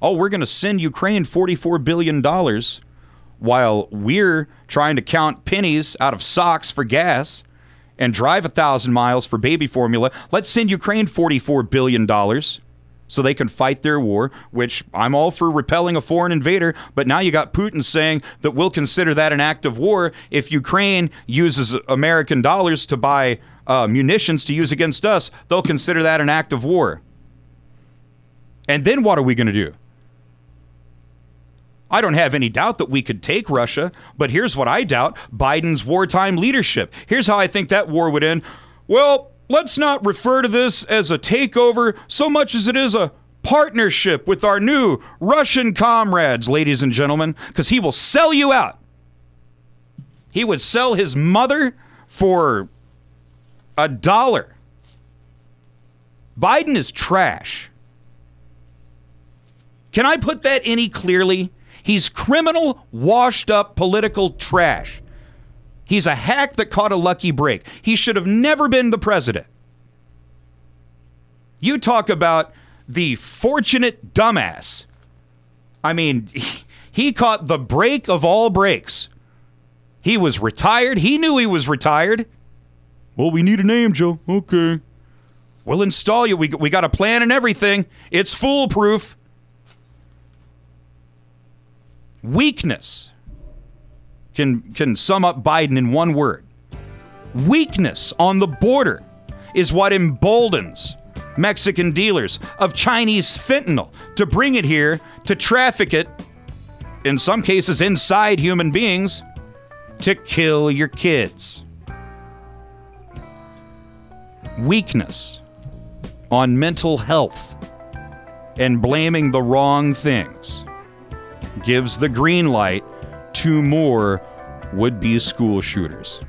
Oh, we're going to send Ukraine $44 billion while we're trying to count pennies out of socks for gas and drive a thousand miles for baby formula. Let's send Ukraine $44 billion so they can fight their war, which I'm all for repelling a foreign invader. But now you got Putin saying that we'll consider that an act of war if Ukraine uses American dollars to buy uh, munitions to use against us. They'll consider that an act of war. And then what are we going to do? I don't have any doubt that we could take Russia, but here's what I doubt Biden's wartime leadership. Here's how I think that war would end. Well, let's not refer to this as a takeover so much as it is a partnership with our new Russian comrades, ladies and gentlemen, because he will sell you out. He would sell his mother for a dollar. Biden is trash. Can I put that any clearly? He's criminal, washed up political trash. He's a hack that caught a lucky break. He should have never been the president. You talk about the fortunate dumbass. I mean, *laughs* he caught the break of all breaks. He was retired. He knew he was retired. Well, we need a name, Joe. Okay. We'll install you. We, we got a plan and everything. It's foolproof. Weakness can, can sum up Biden in one word. Weakness on the border is what emboldens Mexican dealers of Chinese fentanyl to bring it here to traffic it, in some cases inside human beings, to kill your kids. Weakness on mental health and blaming the wrong things gives the green light to more would be school shooters.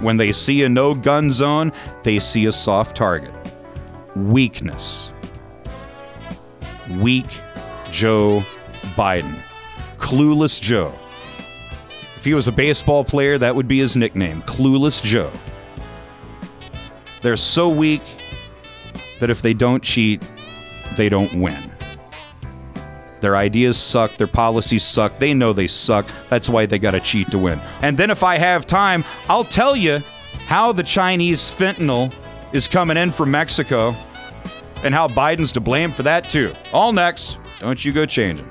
When they see a no gun zone, they see a soft target. Weakness. Weak Joe Biden. Clueless Joe. If he was a baseball player, that would be his nickname Clueless Joe. They're so weak, that if they don't cheat, they don't win. Their ideas suck, their policies suck. They know they suck. That's why they got to cheat to win. And then if I have time, I'll tell you how the Chinese fentanyl is coming in from Mexico and how Biden's to blame for that too. All next. Don't you go changing.